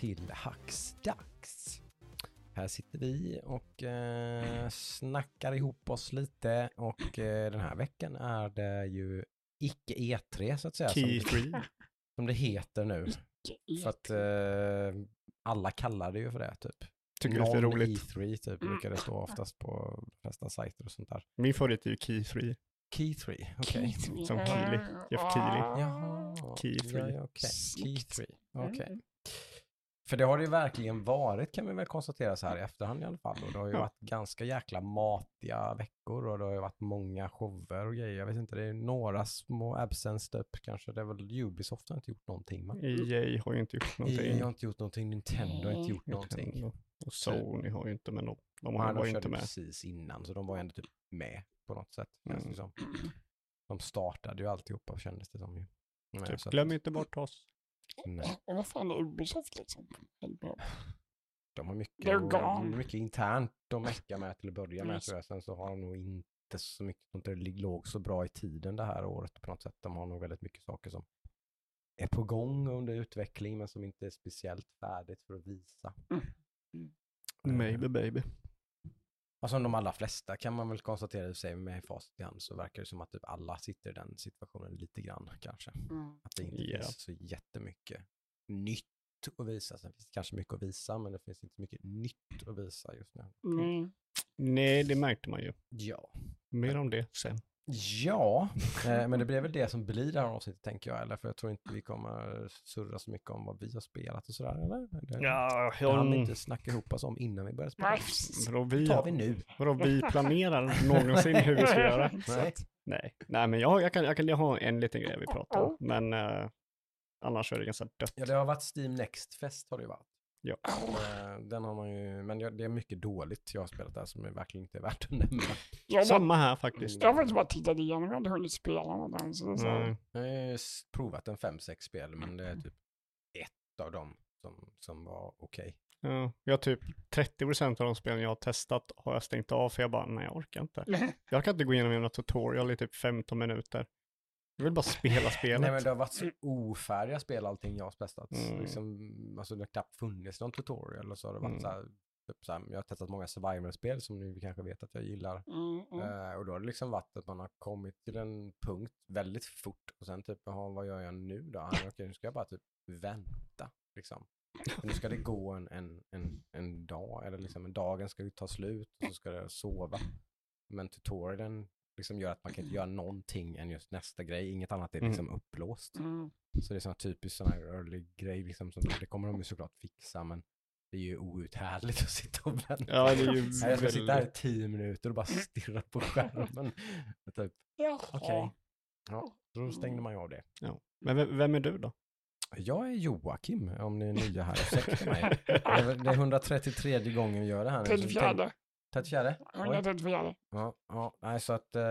till Hacksdags. Här sitter vi och eh, snackar ihop oss lite och eh, den här veckan är det ju icke E3 så att säga. Key som, free. som det heter nu. För att eh, alla kallar det ju för det typ. Tycker det är roligt. E3 typ brukar det stå oftast på de flesta sajter och sånt där. Min favorit är ju key free. Key 3, okej. Som Keely. Jeff Keely. Jaha. Key Ja, free. ja, okej. Key 3, okej. Mm. För det har det ju verkligen varit kan vi väl konstatera så här i efterhand i alla fall. Och det har ju varit ganska jäkla matiga veckor och det har ju varit många shower och grejer. Jag vet inte, det är några små absence upp kanske. Det är väl Ubisoft har inte gjort någonting va? EA har ju inte gjort någonting. EA har inte gjort någonting, Nintendo har inte gjort någonting. Nintendo. Och Sony har ju inte, men de, de de var körde inte med. precis innan så de var ju ändå typ med på något sätt. Mm. som. De startade ju alltihopa kändes det som ju. Nej, Typ, glöm inte bort oss. Nej. Och vad fan är Ubisoft liksom? De har mycket, mycket internt att mecka med till att börja med Yes. tror jag. Sen så har de nog inte så mycket, inte det låg så bra i tiden det här året på något sätt. De har nog väldigt mycket saker som är på gång under utveckling men som inte är speciellt färdigt för att visa. Eh, Maybe baby. Och som de allra flesta kan man väl konstatera i sig med facit i hand så verkar det som att typ alla sitter i den situationen lite grann kanske. Mm. Att det inte Ja. finns så jättemycket nytt att visa. Sen finns det kanske mycket att visa men det finns inte så mycket nytt att visa just nu. Nej. Nej, det märkte man ju. Ja. Mer om det sen. Ja, eh, men det blir väl det som blir det här avsnittet tänker jag. Eller för jag tror inte vi kommer surra så mycket om vad vi har spelat och sådär. Eller? Det, Ja, det hann inte snacka ihop oss om innan vi började spela. Nej. Vadå vi, tar vi nu. vadå vi planerar någonsin hur vi ska göra? Nej. Nej, nej men jag, jag, kan, jag kan jag har en liten grej vi pratar om. Men eh, annars är det ganska dött. Ja, det har varit Steam Next-fest har det ju varit. Ja. Eh, Den har man ju, men det är mycket dåligt jag har spelat där som är verkligen inte är värt att nämna. Jag, bara, Samma här faktiskt. jag har faktiskt bara tittat igenom, jag har inte hunnit spela någonting. Så Nej. Jag har provat en 5-6 spel, men det är typ ett av dem som, som var okej. Ja, jag har typ 30% av de spelen jag har testat har jag stängt av för jag bara, nej jag orkar inte. Jag kan inte gå igenom en tutorial i typ 15 minuter. Jag vill bara spela spelet. Nej men det har varit så ofärdiga spel allting jag har testat. Mm. Liksom, alltså det har knappt funnits någon tutorial och så har det varit Mm. så här, typ så här, jag har testat många survival-spel som ni kanske vet att jag gillar. Mm, mm. Eh, och då har det liksom varit att man har kommit till en punkt väldigt fort och sen typ, jaha, vad gör jag nu då? Ah, Okej, nu ska jag bara typ vänta liksom. Och nu ska det gå en, en, en, en dag, eller liksom en dagen ska ju ta slut och så ska jag sova. Men tutorialen liksom gör att man kan inte göra någonting än just nästa grej, inget annat är Mm. liksom upplåst. Mm. Så det är sån här typisk sån här early grej liksom, som, det kommer de ju såklart fixa men det är ju outhärdligt att sitta och vänta. Ja, det är ju jag ska sitta här i tio minuter och bara stirra på skärmen. typ, okej. Ja, då stängde man ju av det. Men vem, vem är du då? Jag är Joakim, om ni är nya här. Ursäkta mig. Det är, väl- det är 133 gången vi gör det här nu. tänk- 34. 34? Oj. 134. Ja, ja, nej så att eh,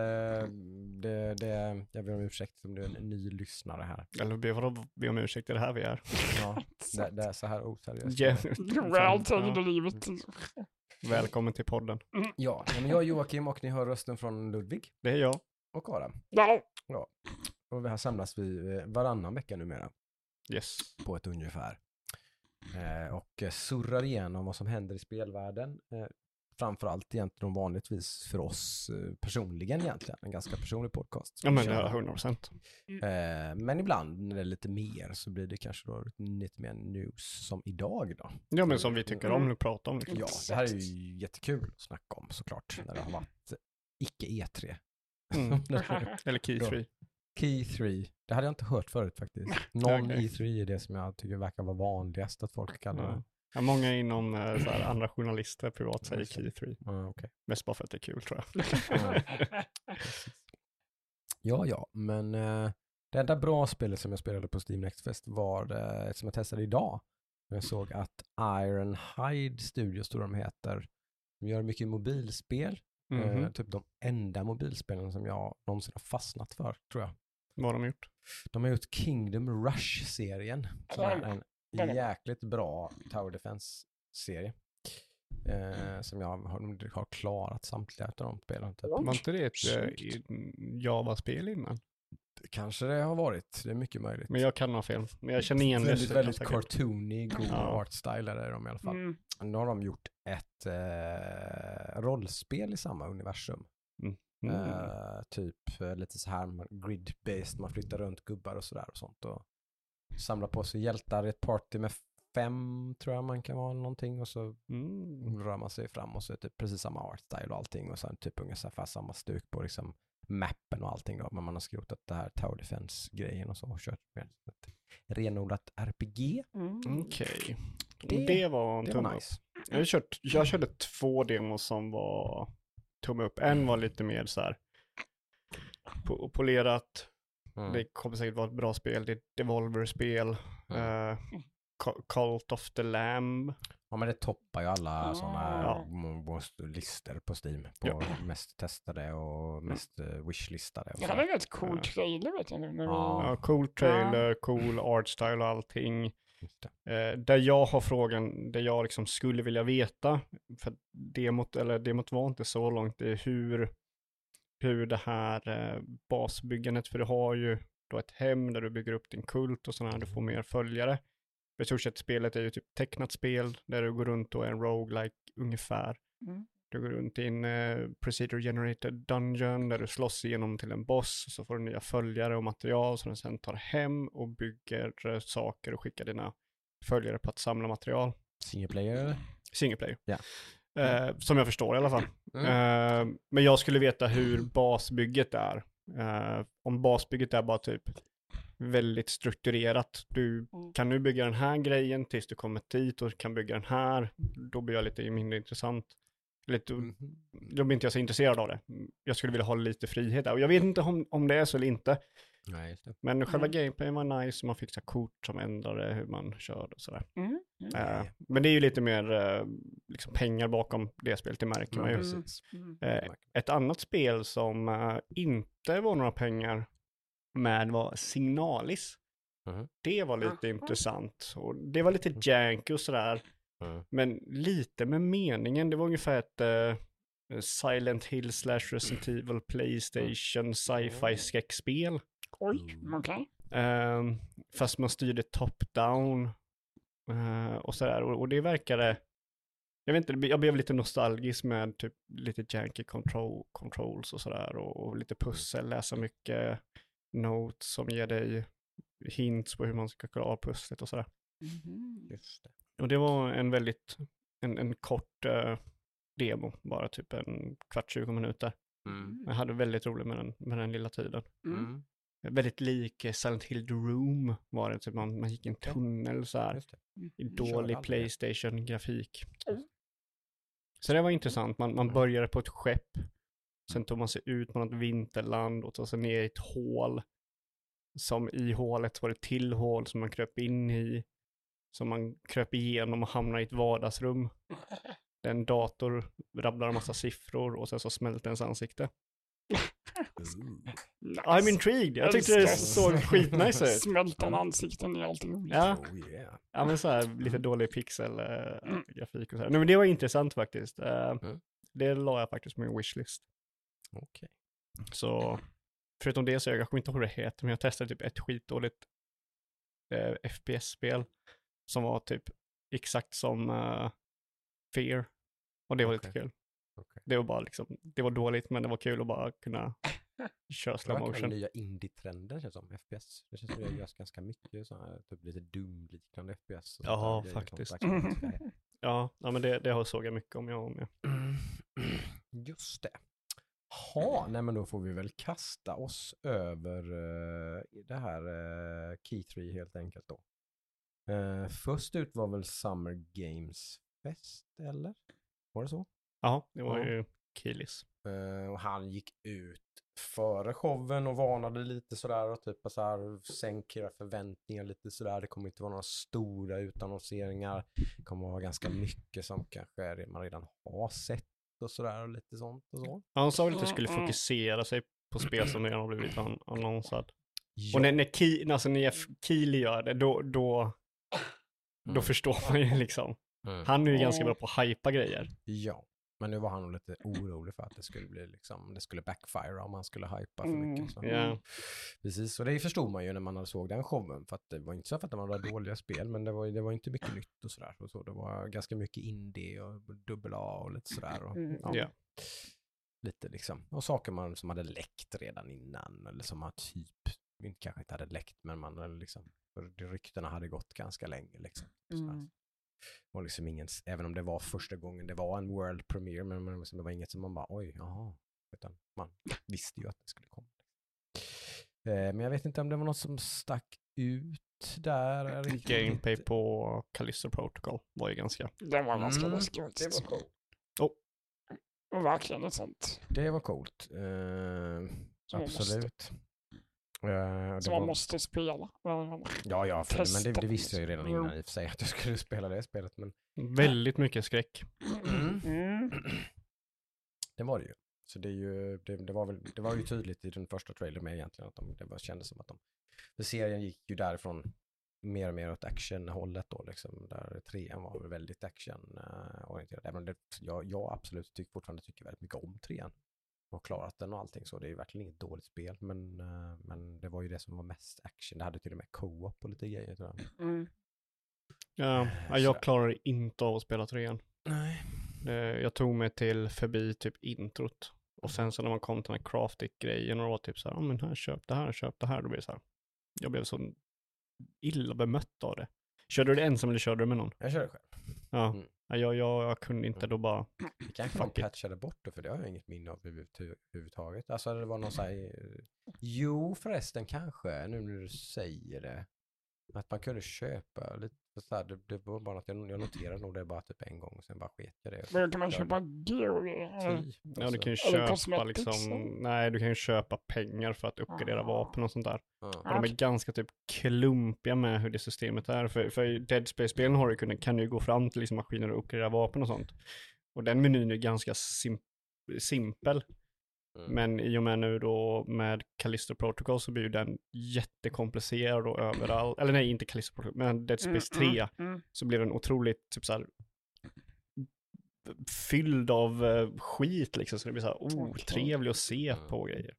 det, det, jag ber om ursäkt om du är en ny lyssnare här. Eller be, vadå, be om ursäkt, det är det här vi är. Ja, det, det är så här oseriöst. Ja, Vältänkt i livet. Välkommen till podden. Ja, men jag är Joakim och ni hör rösten från Ludvig Det är jag. och Adam. Ja. Och vi här samlas vi eh, varannan vecka numera Yes. på ett ungefär. Eh, och eh, surrar igenom vad som händer i spelvärlden. Framförallt egentligen vanligtvis för oss eh, personligen egentligen. En ganska personlig podcast. Ja men Kör. ja, 100 procent. Eh, men ibland när det är lite mer så blir det kanske då lite mer news som idag då. Ja men som vi tycker om att prata om. Liksom. Ja, det här är ju jättekul att snacka om såklart. När det har varit icke E3. Mm. Eller key Ja. 3. Key 3. Det hade jag inte hört förut faktiskt. Non Okej. E3 är det som jag tycker verkar vara vanligast att folk kallar det. Ja. Ja, många inom eh, så här, andra journalister privat säger key 3. Ja, okej. Mest bara för att det är kul tror jag. Ja, ja, men eh, det enda bra spelet som jag spelade på Steam Next Fest var det som jag testade idag. Jag såg att Ironhide Studios, tror de heter, de gör mycket mobilspel. Mhm. Eh, typ de enda mobilspelen som jag någonsin har fastnat för, tror jag. Vad har de gjort? De har gjort Kingdom Rush-serien, som är en jäkligt bra Tower Defense-serie. Eh, som jag har, har klarat samtliga av de spelen. Typ. Var inte det ett eh, Java-spel innan? Kanske det har varit. Det är mycket möjligt. Men jag kan ha fel. Men jag känner igen det. väldigt, cartoony, god Ja. art style är de i alla fall. Mm. Nu har de gjort ett eh, rollspel i samma universum. Mm. Eh, typ eh, lite så här man- grid-based, man flyttar runt gubbar och sådär och sånt. Och samlar på sig hjältar i ett party med fem tror jag man kan vara någonting och så Mm. rör man sig fram och så är det typ precis samma art style och allting och sen typ ungefär samma stuk på liksom mappen och allting då. Men man har skrotat det här Tower Defense-grejen och så och kört med ett renodlat RPG. Mm. Okej. Det- Det, var en Det tumme var upp. nice. Jag, har kört, jag körde två demos som var tumme upp. En var lite mer så här po- polerat. Mm. Det kommer säkert vara ett bra spel. Det är ett Devolver-spel. Mm. Cu- Cult of the Lamb. Ja men det toppar ju alla Ja. sådana listor på Steam. På Ja. mest testade och mest uh, wishlistade. Och Det hade en rätt cool Ja. trailer vet jag nu. När Ja. vi... Ja, cool trailer, cool art style och allting. Eh, där jag har frågan, där jag liksom skulle vilja veta, för demot, eller demot var inte så långt, det är hur, hur det här eh, basbyggandet, för du har ju då ett hem där du bygger upp din kult och sådana här, du får mer följare. För i stort sett spelet är ju typ tecknat spel där du går runt och är en roguelike ungefär. Mm. Du går runt i en eh, procedure generated dungeon där du slåss igenom till en boss, så får du nya följare och material som du sen tar hem och bygger eh, saker och skickar dina följare på att samla material. Single player? Single player. Ja. Eh, som jag förstår i alla fall. Mm. Eh, men jag skulle veta hur basbygget är. Eh, om basbygget är bara typ väldigt strukturerat. Du Mm. kan nu bygga den här grejen tills du kommer dit och kan bygga den här. Då blir jag lite mindre intressant. Lite, Mhm. då blir inte jag så intresserad av det. Jag skulle vilja ha lite frihet där. Och jag vet inte om, om det är så eller inte. Nej, just det. Men själva Mm. gameplayen var nice. Man fick så här kort som ändrade hur man körde och sådär. Mm. Mm. Eh, men det är ju lite mer eh, liksom pengar bakom det spelet, det märker man Ja, ju. Mm. Mm. Eh, ett annat spel som eh, inte var några pengar med var Signalis. Mhm. Det var lite intressant. Och det var lite jank och sådär. Mm. Men lite med meningen. Det var ungefär ett Silent Hill slash Resident Evil Playstation sci-fi skräckspel. Oj, Mm. okej. Ehm, fast man styrde top-down. eh, och sådär. Och, och det verkade... Jag vet inte, jag blev lite nostalgisk med typ lite janky control, controls och sådär. Och, och lite pussel, läsa mycket notes som ger dig hints på hur man ska klara av pusslet och sådär. Mhm. Just det. Och det var en väldigt, en, en kort eh, demo, bara typ en kvart, 20 minuter. Mm. Jag hade väldigt roligt med den, med den lilla tiden. Mm. Mm. Väldigt lik eh, Silent Hill The Room var det, typ man, man gick i en tunnel så här. Mm. I dålig. Playstation-grafik. Mm. Så det var intressant. Man, man Mm. började på ett skepp. Sen tog man sig ut på något vinterland och tog sig ner i ett hål. Som i hålet var det till hål som man kröp in i. Som man kröp igenom och hamnade i ett vardagsrum. En dator rabblar en massa siffror och sen så smälte ens ansikte. Nice. I'm intrigued. Jag tyckte det såg skitnice ut. Smältande ansikten är alltid roligt. Ja. Oh, yeah. Ja men så här lite dålig pixelgrafik Mm. grafik och så här. Nej men det var intressant faktiskt. Eh, Mm. Det la jag faktiskt på min wishlist. Okej. Så förutom det så jag kommer inte ihåg vad det heter men jag testade typ ett skitdåligt eh, FPS-spel som var typ exakt som eh, Fear. Och det var lite Okej. kul. Okej. Det var bara liksom, det var dåligt men det var kul att bara kunna köra Det slow motion. nya indie-trender känns som, FPS. Det känns som det görs ganska mycket så här, typ lite Doom-liknande FPS. Ja, faktiskt. Ja, ja men det, det såg jag mycket om jag var med. Just det. Ha, nej men då får vi väl kasta oss över eh, det här uh, Key 3 helt enkelt då. Eh, först ut var väl Summer Games Fest, eller? Var det så? Ja, det var Ja. ju Kilis. Eh, och han gick ut före showen och varnade lite sådär och typ så här sänk era förväntningar lite sådär. Det kommer inte vara några stora utannonseringar. Det kommer vara ganska mycket som kanske man redan har sett och sådär och lite sånt och så. Ja, Han sa väl att det skulle Mm, mm. fokusera sig på spel som redan har blivit an- annonsad. Ja. Och när, när, Ki, alltså när Jeff Keely gör det, då, då, då Mm. förstår man ju liksom. Mm. Han är ju ganska bra på att hypa grejer. Ja. Men nu var han nog lite orolig för att det skulle bli liksom, det skulle backfire om han skulle hypa för Mm, mycket. Så. Ja. Precis, och det förstod man ju när man såg den showen. För att det var inte så för att det var några dåliga spel, men det var, det var inte mycket nytt och sådär. Och så, det var ganska mycket indie och dubbel A och lite sådär. Och, Mm. Ja. Lite liksom. Och saker man som hade läckt redan innan, eller som man typ, inte, kanske inte hade läckt, men man hade liksom, ryktena hade gått ganska länge liksom. Mm. Och liksom ingen, även om det var första gången det var en world premiere, men, men liksom, det var inget som man bara oj, jaha. Utan man visste ju att det skulle komma. Eh, men jag vet inte om det var något som stack ut där. riktigt. Gameplay på Callisto Protocol var ju ganska... Det var ganska Mm, läskigt. det var coolt. Och verkligen ett sånt. Det var coolt. Eh, absolut. Eh, Som det man var, måste spela. Ja, ja, för, men det, det visste jag ju redan innan i och för sig att jag skulle spela det spelet. Men Väldigt mycket skräck. Mm. Mm. det var det ju. Så det, är ju, det, det, var väl, det var ju tydligt i den första trailern med egentligen att de, det var, kändes som att de, för serien gick ju därifrån mer och mer åt actionhållet då liksom, där trean var väl väldigt actionorienterad. Även om det, jag, jag absolut tycker, fortfarande tycker väldigt mycket om trean. Och klarat den och allting så, det är ju verkligen inget dåligt spel, men, eh, men det var ju det som var mest action. Det hade till och med co-op och lite grejer tror jag. Mm. Ja, ja, jag klarade inte av att spela trean. Nej. Eh, Jag tog mig till förbi typ introt. Och sen så när man kom till den här craftic-grejen och det var typ så här, ja men här, köp det här, köp det här. Då blev det så här, jag blev så illa bemött av det. Körde du det ensam eller körde du med någon? Jag körde själv. Ja, Mm. ja jag, jag, jag kunde inte då bara, Det kanske it. patchade bort det, för det har jag inget minne av överhuvud- överhuvudtaget. Alltså det var någon så här, eh, jo förresten kanske, nu när du säger det. Att man kunde köpa lite, så här, det, det var bara att jag, jag noterade nog det bara typ en gång, och sen bara sket jag det. Men kan man Ja, köpa gear. Typ, ja du alltså. kan ju köpa liksom, nej du kan ju köpa pengar för att uppgradera Ah. vapen och sånt där. Ja. Och de är ganska typ klumpiga med hur det systemet är. För, för i Dead Space-spelen har du kunnat, kan du ju gå fram till liksom maskiner och uppgradera vapen och sånt. Och den menyn är ganska sim simpel. Mm. Men i och med nu då med Callisto Protocol så blir ju den jättekomplicerad och överallt. Eller nej, inte Callisto Protocol, men Dead Space 3 Mm, mm, så blir den otroligt typ så här fylld av eh, skit liksom. Så det blir så här otrevlig att se Mm. på grejer.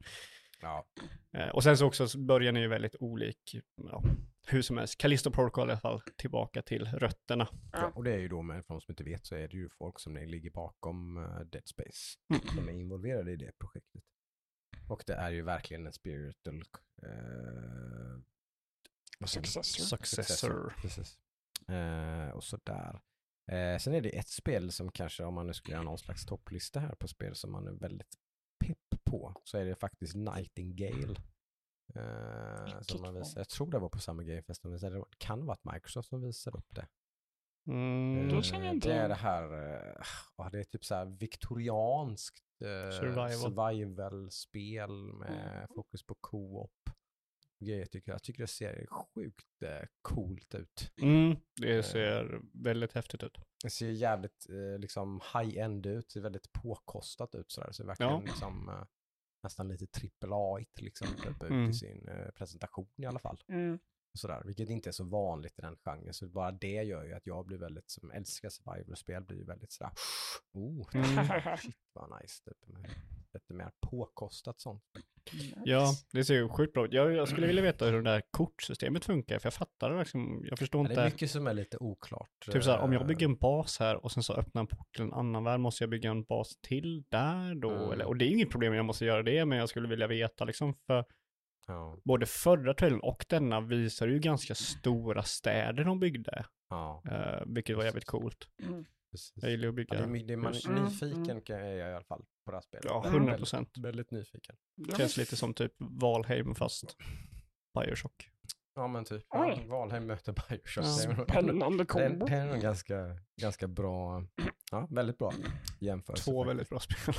Ja. Eh, och sen så också så början är ju väldigt olik. Ja, hur som helst, Callisto Protocol i alla fall tillbaka till rötterna. Ja, och det är ju då, med, för de som inte vet, så är det ju folk som ligger bakom eh, Dead Space, Mm. som är involverade i det projektet. Och det är ju verkligen en spiritual man? Successor. Successor. Precis. Eh, och sådär. Eh, sen är det ett spel som kanske, om man nu skulle göra någon slags topplista här på spel som man är väldigt pepp på, så är det faktiskt Nightingale. Eh, som man visar. Jag tror det var på samma Gamefest, men det kan vara att Microsoft som visar upp det. Mm, Det känner jag Eh, inte Det är det här, eh, ja, det är typ så här viktorianskt eh, Survival. survival-spel med Mm. fokus på co-op. Grejer tycker jag. jag tycker det ser sjukt eh, coolt ut. mm, det ser väldigt häftigt ut. Det ser jävligt eh, liksom high-end ut, ser väldigt påkostat ut sådär. Så verkligen Ja. liksom eh, nästan lite trippel a liksom typ, ut Mm. i sin eh, presentation i alla fall. Mm. Och sådär, vilket inte är så vanligt i den genren. Så bara det gör ju att jag blir väldigt, som älskar survival-spel, blir ju väldigt sådär, oh, Mm. shit vad nice. Typ. Lite mer påkostat sånt. Ja, det ser ju sjukt bra ut. Jag, jag skulle vilja veta hur det där kortsystemet funkar, för jag fattar det liksom. Jag förstår inte. det är mycket som är lite oklart. Typ så här, om jag Eh, bygger en bas här och sen så öppnar en port till en annan värld, måste jag bygga en bas till där då? Mm. Eller, och det är inget problem, jag måste göra det, men jag skulle vilja veta liksom, för Ja, både förra trailern och denna visar ju ganska stora städer de byggde, ja, eh, vilket var jävligt coolt. Mm. Jag gillar att Ja, bygga. det är, my- det är man. Mm, nyfiken mm. kan jag är jag i alla fall på det här spelet. Ja, Väldigt- 100 procent. Väldigt, väldigt nyfiken. Känns lite som typ Valheim fast Bioshock. Ja men typ, ja, Oj. Valheim möter Bioshock. Ja. Det Spännande Det kombo. det är nog ganska, ganska bra, ja väldigt bra jämförelse. Två faktiskt. väldigt bra spel.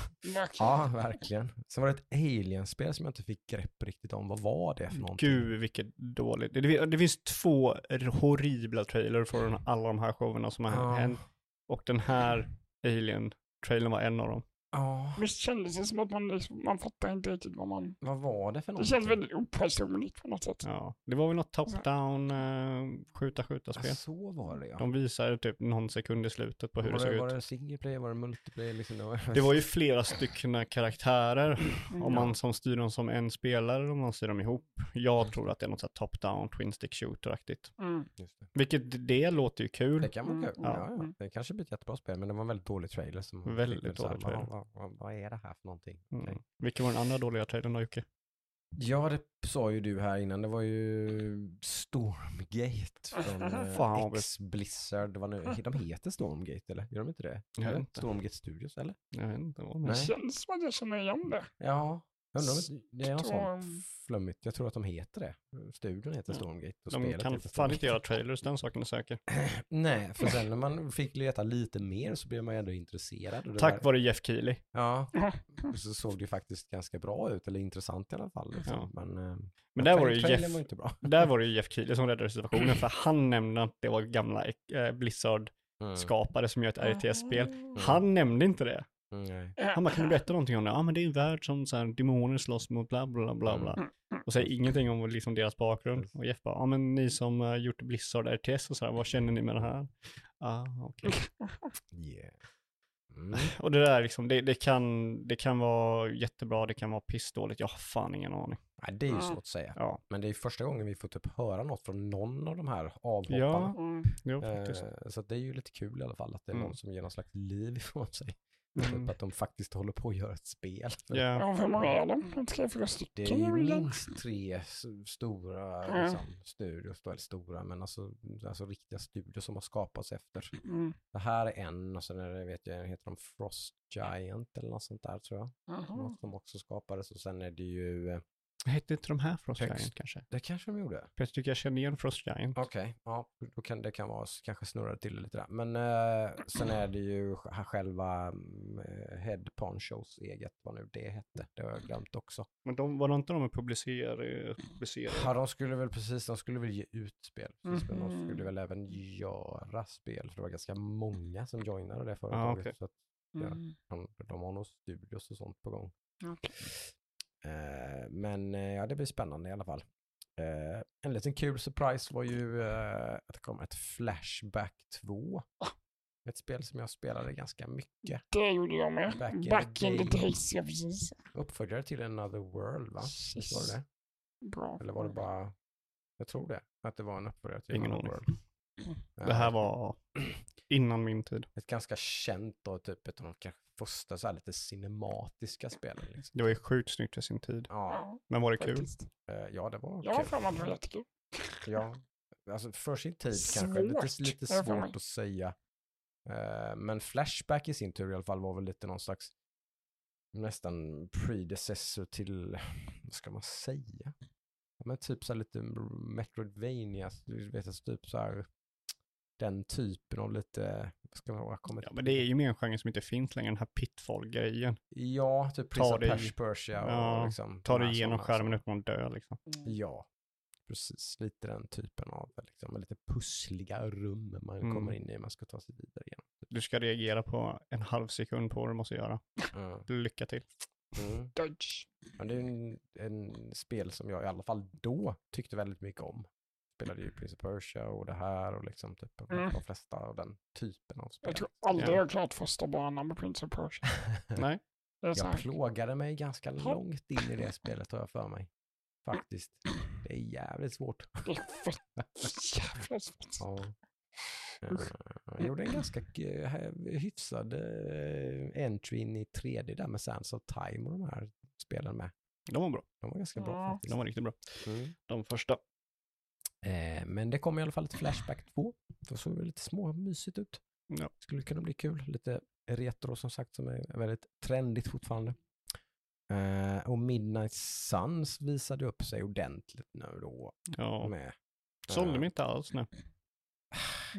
Ja, verkligen. Sen var det ett Alien-spel som jag inte fick grepp riktigt om. Vad var det för någonting? Gud vilket dåligt. Det, det, finns två horribla trailers för alla de här showerna som har Ja. hänt. Och den här Alien-trailern var en av dem. Ja, Visst kändes det som att man, liksom, man fattar inte riktigt vad man... vad var det för Det någonting? känns väldigt opersonligt på något sätt. Ja, det var väl något top-down uh, skjuta-skjuta-spel. Ja, Så var det ja. De visade typ någon sekund i slutet på hur var det såg det, var ut. det single player, var det multiplayer? Liksom, det, var... Det var ju flera stycken karaktärer. Mm. Om man som styr dem som en spelare eller om man styr dem ihop. Jag tror att det är något så här top-down, twin stick shooter-aktigt. Mm. Det. Vilket det låter ju kul. det kan vara Mm, kul. ja. Ja, ja. Det kanske blir ett jättebra spel, men det var en väldigt dålig trailer. Som Väldigt dålig trailer. Vad, vad, vad är det här för någonting? Mm. Okej. Vilken var den andra dåliga trailern då Jocke? Ja, det sa ju du här innan. Det var ju Stormgate från eh, X-Blizzard. Det var nu, de heter Stormgate, eller? Gör de inte det? Jag vet inte. Stormgate Studios, eller? Jag vet inte vad det känns som att jag känner igen det. Ja, jag undrar om det är Storm- sånt flummigt. Jag tror att de heter det. Studion heter Ja. Stormgate. Och De spelet kan fan inte göra trailers, den saken är säker. Nej, för sen när man fick leta lite mer så blev man ändå intresserad. Och det Tack var, vare Jeff Keely. Ja, så såg det faktiskt ganska bra ut, eller intressant i alla fall. Liksom. Ja. Men, eh, Men där var Jeff, var inte bra. där var det ju Jeff Keely som räddade situationen, för han nämnde att det var gamla eh, Blizzard-skapare Mm. som gör ett RTS-spel. Mm. Han nämnde inte det. Mm, nej. Han bara, kan du berätta någonting om det? Ja, men det är en värld som så här, demoner slåss mot bla bla bla bla. Mm. Och säger ingenting om liksom deras bakgrund. Och Jeff bara, ja men ni som uh, gjort Blizzard RTS och så här, vad känner ni med det här? Ah, okej. Yeah. Mm. Och det där liksom, det, det, kan, det kan vara jättebra, det kan vara pissdåligt, jag har fan ingen aning. Nej, det är ju Ja. svårt att säga. Ja, Men det är första gången vi får typ höra något från någon av de här avhopparna. Ja. Mm. jo faktiskt. Eh, så att det är ju lite kul i alla fall att det är Mm. någon som ger någon slags liv ifrån sig. Mm. Typ att de faktiskt håller på att göra ett spel. Ja, Ja, hur många är de? Tre, fyra Det stycken? är ju eller? minst tre stora Mm. liksom, studios, eller stora, men alltså, alltså riktiga studios som har skapats efter. Mm. Det här är en och sen är det, vet jag, heter de Frost Giant eller något sånt där tror jag. Något som också skapades och sen är det ju, eh, hette inte de här Frost Högst. Giant kanske? det kanske de gjorde. För jag tycker jag känner igen Frost Giant. Okej, ja, då kan det kan vara, kanske snurra till lite där. Men eh, sen är det ju sj- själva eh, Head Ponchos eget, vad nu det hette. Det har jag glömt också. Men de, var det inte de publicerade? publicerade? Ja, de skulle väl precis, de skulle väl ge ut spel. Precis, Men de Mhm. skulle väl även göra spel, för det var ganska många som joinade det företaget. okej. Så att Ja. Mm. de, de har nog studios och sånt på gång. Okej. Eh, men eh, ja, det blir spännande i alla fall. Eh, en liten kul surprise var ju att det kom ett Flashback 2. Ett spel som jag spelade ganska mycket. Det gjorde jag med. Back in Back, the in the day. days, ja precis. Uppföljare till Another World va? Visst var det? Bra. Eller var det bara, jag tror det, att det var en uppföljare till Ingen Another aning. World. Det här var innan min tid. ett ganska känt och typ ett av de kanske första så här lite cinematiska spelen. Liksom. Det var ju sjukt snyggt för sin tid. Ja, Ja, Men var det kul? faktiskt. eh, ja, det var Jag har kul. för mig att det var jättekul. Ja, alltså för sin tid kanske. Lite, Svårt, lite svårt att säga. Eh, men Flashback i sin tur i alla fall var väl lite någon slags nästan predecessor till, vad ska man säga? Ja, men typ så här lite Metroidvania, du vet alltså typ så här den typen av lite, vad ska man kommer Ja, men det är ju mer en genre som inte finns längre, den här pitfall-grejen. Ja, typ Ta Prince of Pers- Persia och Ja, liksom. Ta dig igenom skärmen utan att dö liksom. Mm. Ja, precis. Lite den typen av liksom, lite pussliga rum man Mm. kommer in i man ska ta sig vidare igenom. Du ska reagera på en halv sekund på vad du måste göra. Mm. Lycka till. Mm. Dodge. Men det är en, en spel som jag i alla fall då tyckte väldigt mycket om. Spelade ju Prince of Persia och det här och liksom typ Mm. de flesta av den typen av spel. Jag tror aldrig Ja. jag har klarat första banan med Prince of Persia. Nej, jag här, plågade mig ganska långt in i det spelet har jag för mig. Faktiskt. Det är jävligt svårt. jävla svårt. Ja. Jag gjorde en ganska hyfsad eh, entry in i 3D där med Sands of Time och de här spelen med. de var bra. De var ganska bra Ja. faktiskt. De var riktigt bra. Mm. De första. Eh, men det kommer i alla fall ett Flashback 2. Det såg lite små mysigt ut. Ja. Skulle kunna bli kul. Lite retro som sagt som är väldigt trendigt fortfarande. Eh, och Midnight Suns visade upp sig ordentligt nu då. Ja, Med. sålde Eh, mig inte alls nu.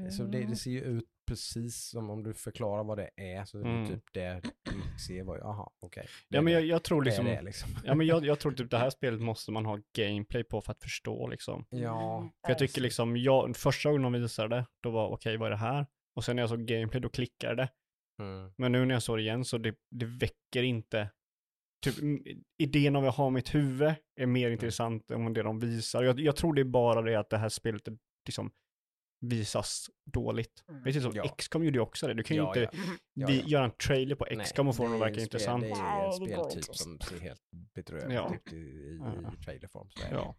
Så det, det ser ju ut precis som om du förklarar vad det är. Så är det Mm. typ det du ser var ju, aha, okej. Ja, men jag, jag tror liksom, det det liksom. ja, men jag, jag tror typ det här spelet måste man ha gameplay på för att förstå liksom. Ja, För jag tycker liksom, jag, första gången de visade det, då var okej, vad är det här? Och sen när jag såg gameplay, då klickade det. Mm. Men nu när jag såg det igen så det, det väcker inte, typ idén av att ha mitt huvud är mer intressant än det de visar. Jag, jag tror det är bara det att det här spelet är liksom visas dåligt. Mm. Vet du, som Ja. XCOM gjorde ju också det. Du kan ju Ja, inte ja. Ja, vi, ja. göra en trailer på Nej, XCOM och få den att verka intressant. Det är en speltyp som ser helt bedrövligt Ja. ut i, i, i trailerform. Så. Ja.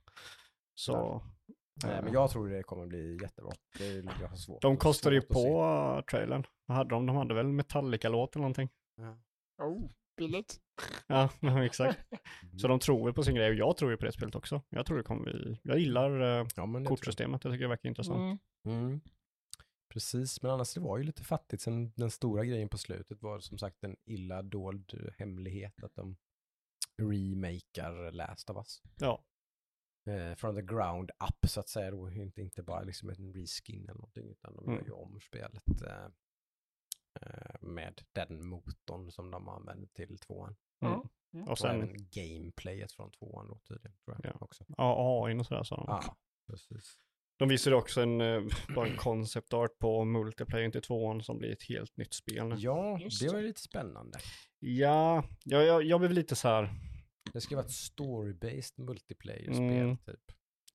Så, Nej, eh, men jag tror det kommer bli jättebra. Det är, jag har svårt, de kostade ju på uh, trailern. Vad hade de? De hade väl Metallica-låt eller någonting? Ja. Oh, billigt. Ja, exakt. Så Mm. de tror väl på sin grej och jag tror ju på det spelet också. Jag tror det kommer bli, jag gillar uh, Ja, men det tror kortsystemet, jag tycker det verkar intressant. Mm. Mm. Precis, men annars det var ju lite fattigt. Sen den stora grejen på slutet var som sagt en illa dold hemlighet att de remakar Last of Us. Ja, Eh, från the ground up så att säga då, inte, inte bara liksom en reskin eller någonting utan de gör Mm. ju om spelet eh, eh, med den motorn som de använder till tvåan. mm. Mm. och Och sen även gameplayet från tvåan då tydligen tror jag Ja. också. ja, AI och sådär sa de. Ja, precis. De visade också en, eh, bara en concept art på multiplayer till tvåan som blir ett helt nytt spel nu. Ja, Just det var lite spännande. Ja, jag, jag, jag blev lite så här, Det ska vara ett story-based multiplayer-spel Mm. typ.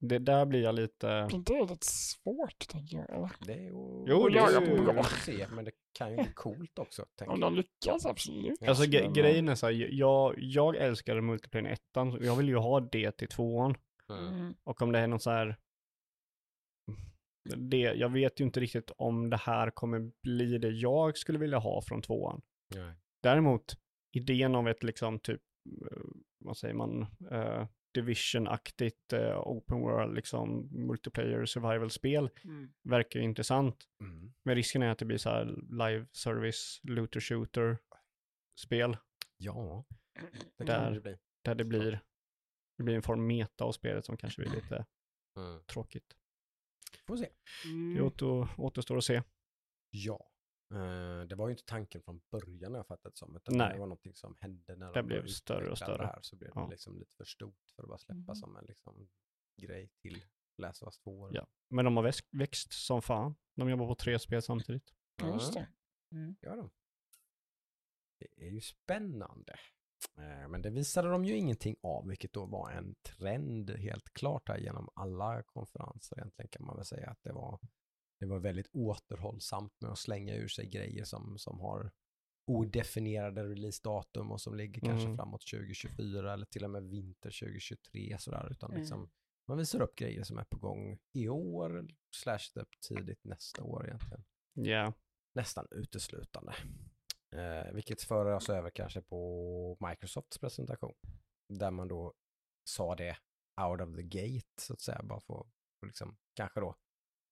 det där blir jag lite, det lite svårt, tänker jag? Det är ju... Jo, det är är ju- se, men det kan ju bli coolt också, tänker Om jag. de lyckas, absolut. alltså ge, Men, grejen är så här, jag, jag älskar multiplayer i ettan, så jag vill ju ha det till tvåan. Mm. Och om det är något så här, det, jag vet ju inte riktigt om det här kommer bli det jag skulle vilja ha från tvåan. Nej. Däremot idén av ett liksom typ, eh, vad säger man, uh, Division-aktigt eh, open world, liksom multiplayer survival-spel Mm. verkar ju intressant. Mm. Men risken är att det blir så här live service, looter shooter spel, Ja, det Där. kan det bli. där det blir, det blir en form meta av spelet som kanske blir lite Mm. tråkigt. Får se. Det åter, återstår att se. Ja. Eh, det var ju inte tanken från början har jag fattat det som, utan Nej. det var någonting som hände när Det de blev större och större. Det här, så blev det Ja. liksom lite för stort för att bara släppa Mhm. som en liksom, grej till Last of Us 2. Ja. Men de har växt, växt som fan. De jobbar på tre spel samtidigt. Ja, Just det. Mm. gör de. Det är ju spännande. Eh, Men det visade de ju ingenting av, vilket då var en trend helt klart här genom alla konferenser egentligen kan man väl säga att det var, det var väldigt återhållsamt med att slänga ur sig grejer som, som har odefinierade releasedatum och som ligger kanske Mm. framåt 2024 eller till och med vinter 2023 sådär, utan Mm. liksom man visar upp grejer som är på gång i år, slash typ tidigt nästa år egentligen Ja. nästan uteslutande. Eh, vilket för oss över kanske på Microsofts presentation. Där man då sa det out of the gate så att säga. Bara för att liksom, kanske då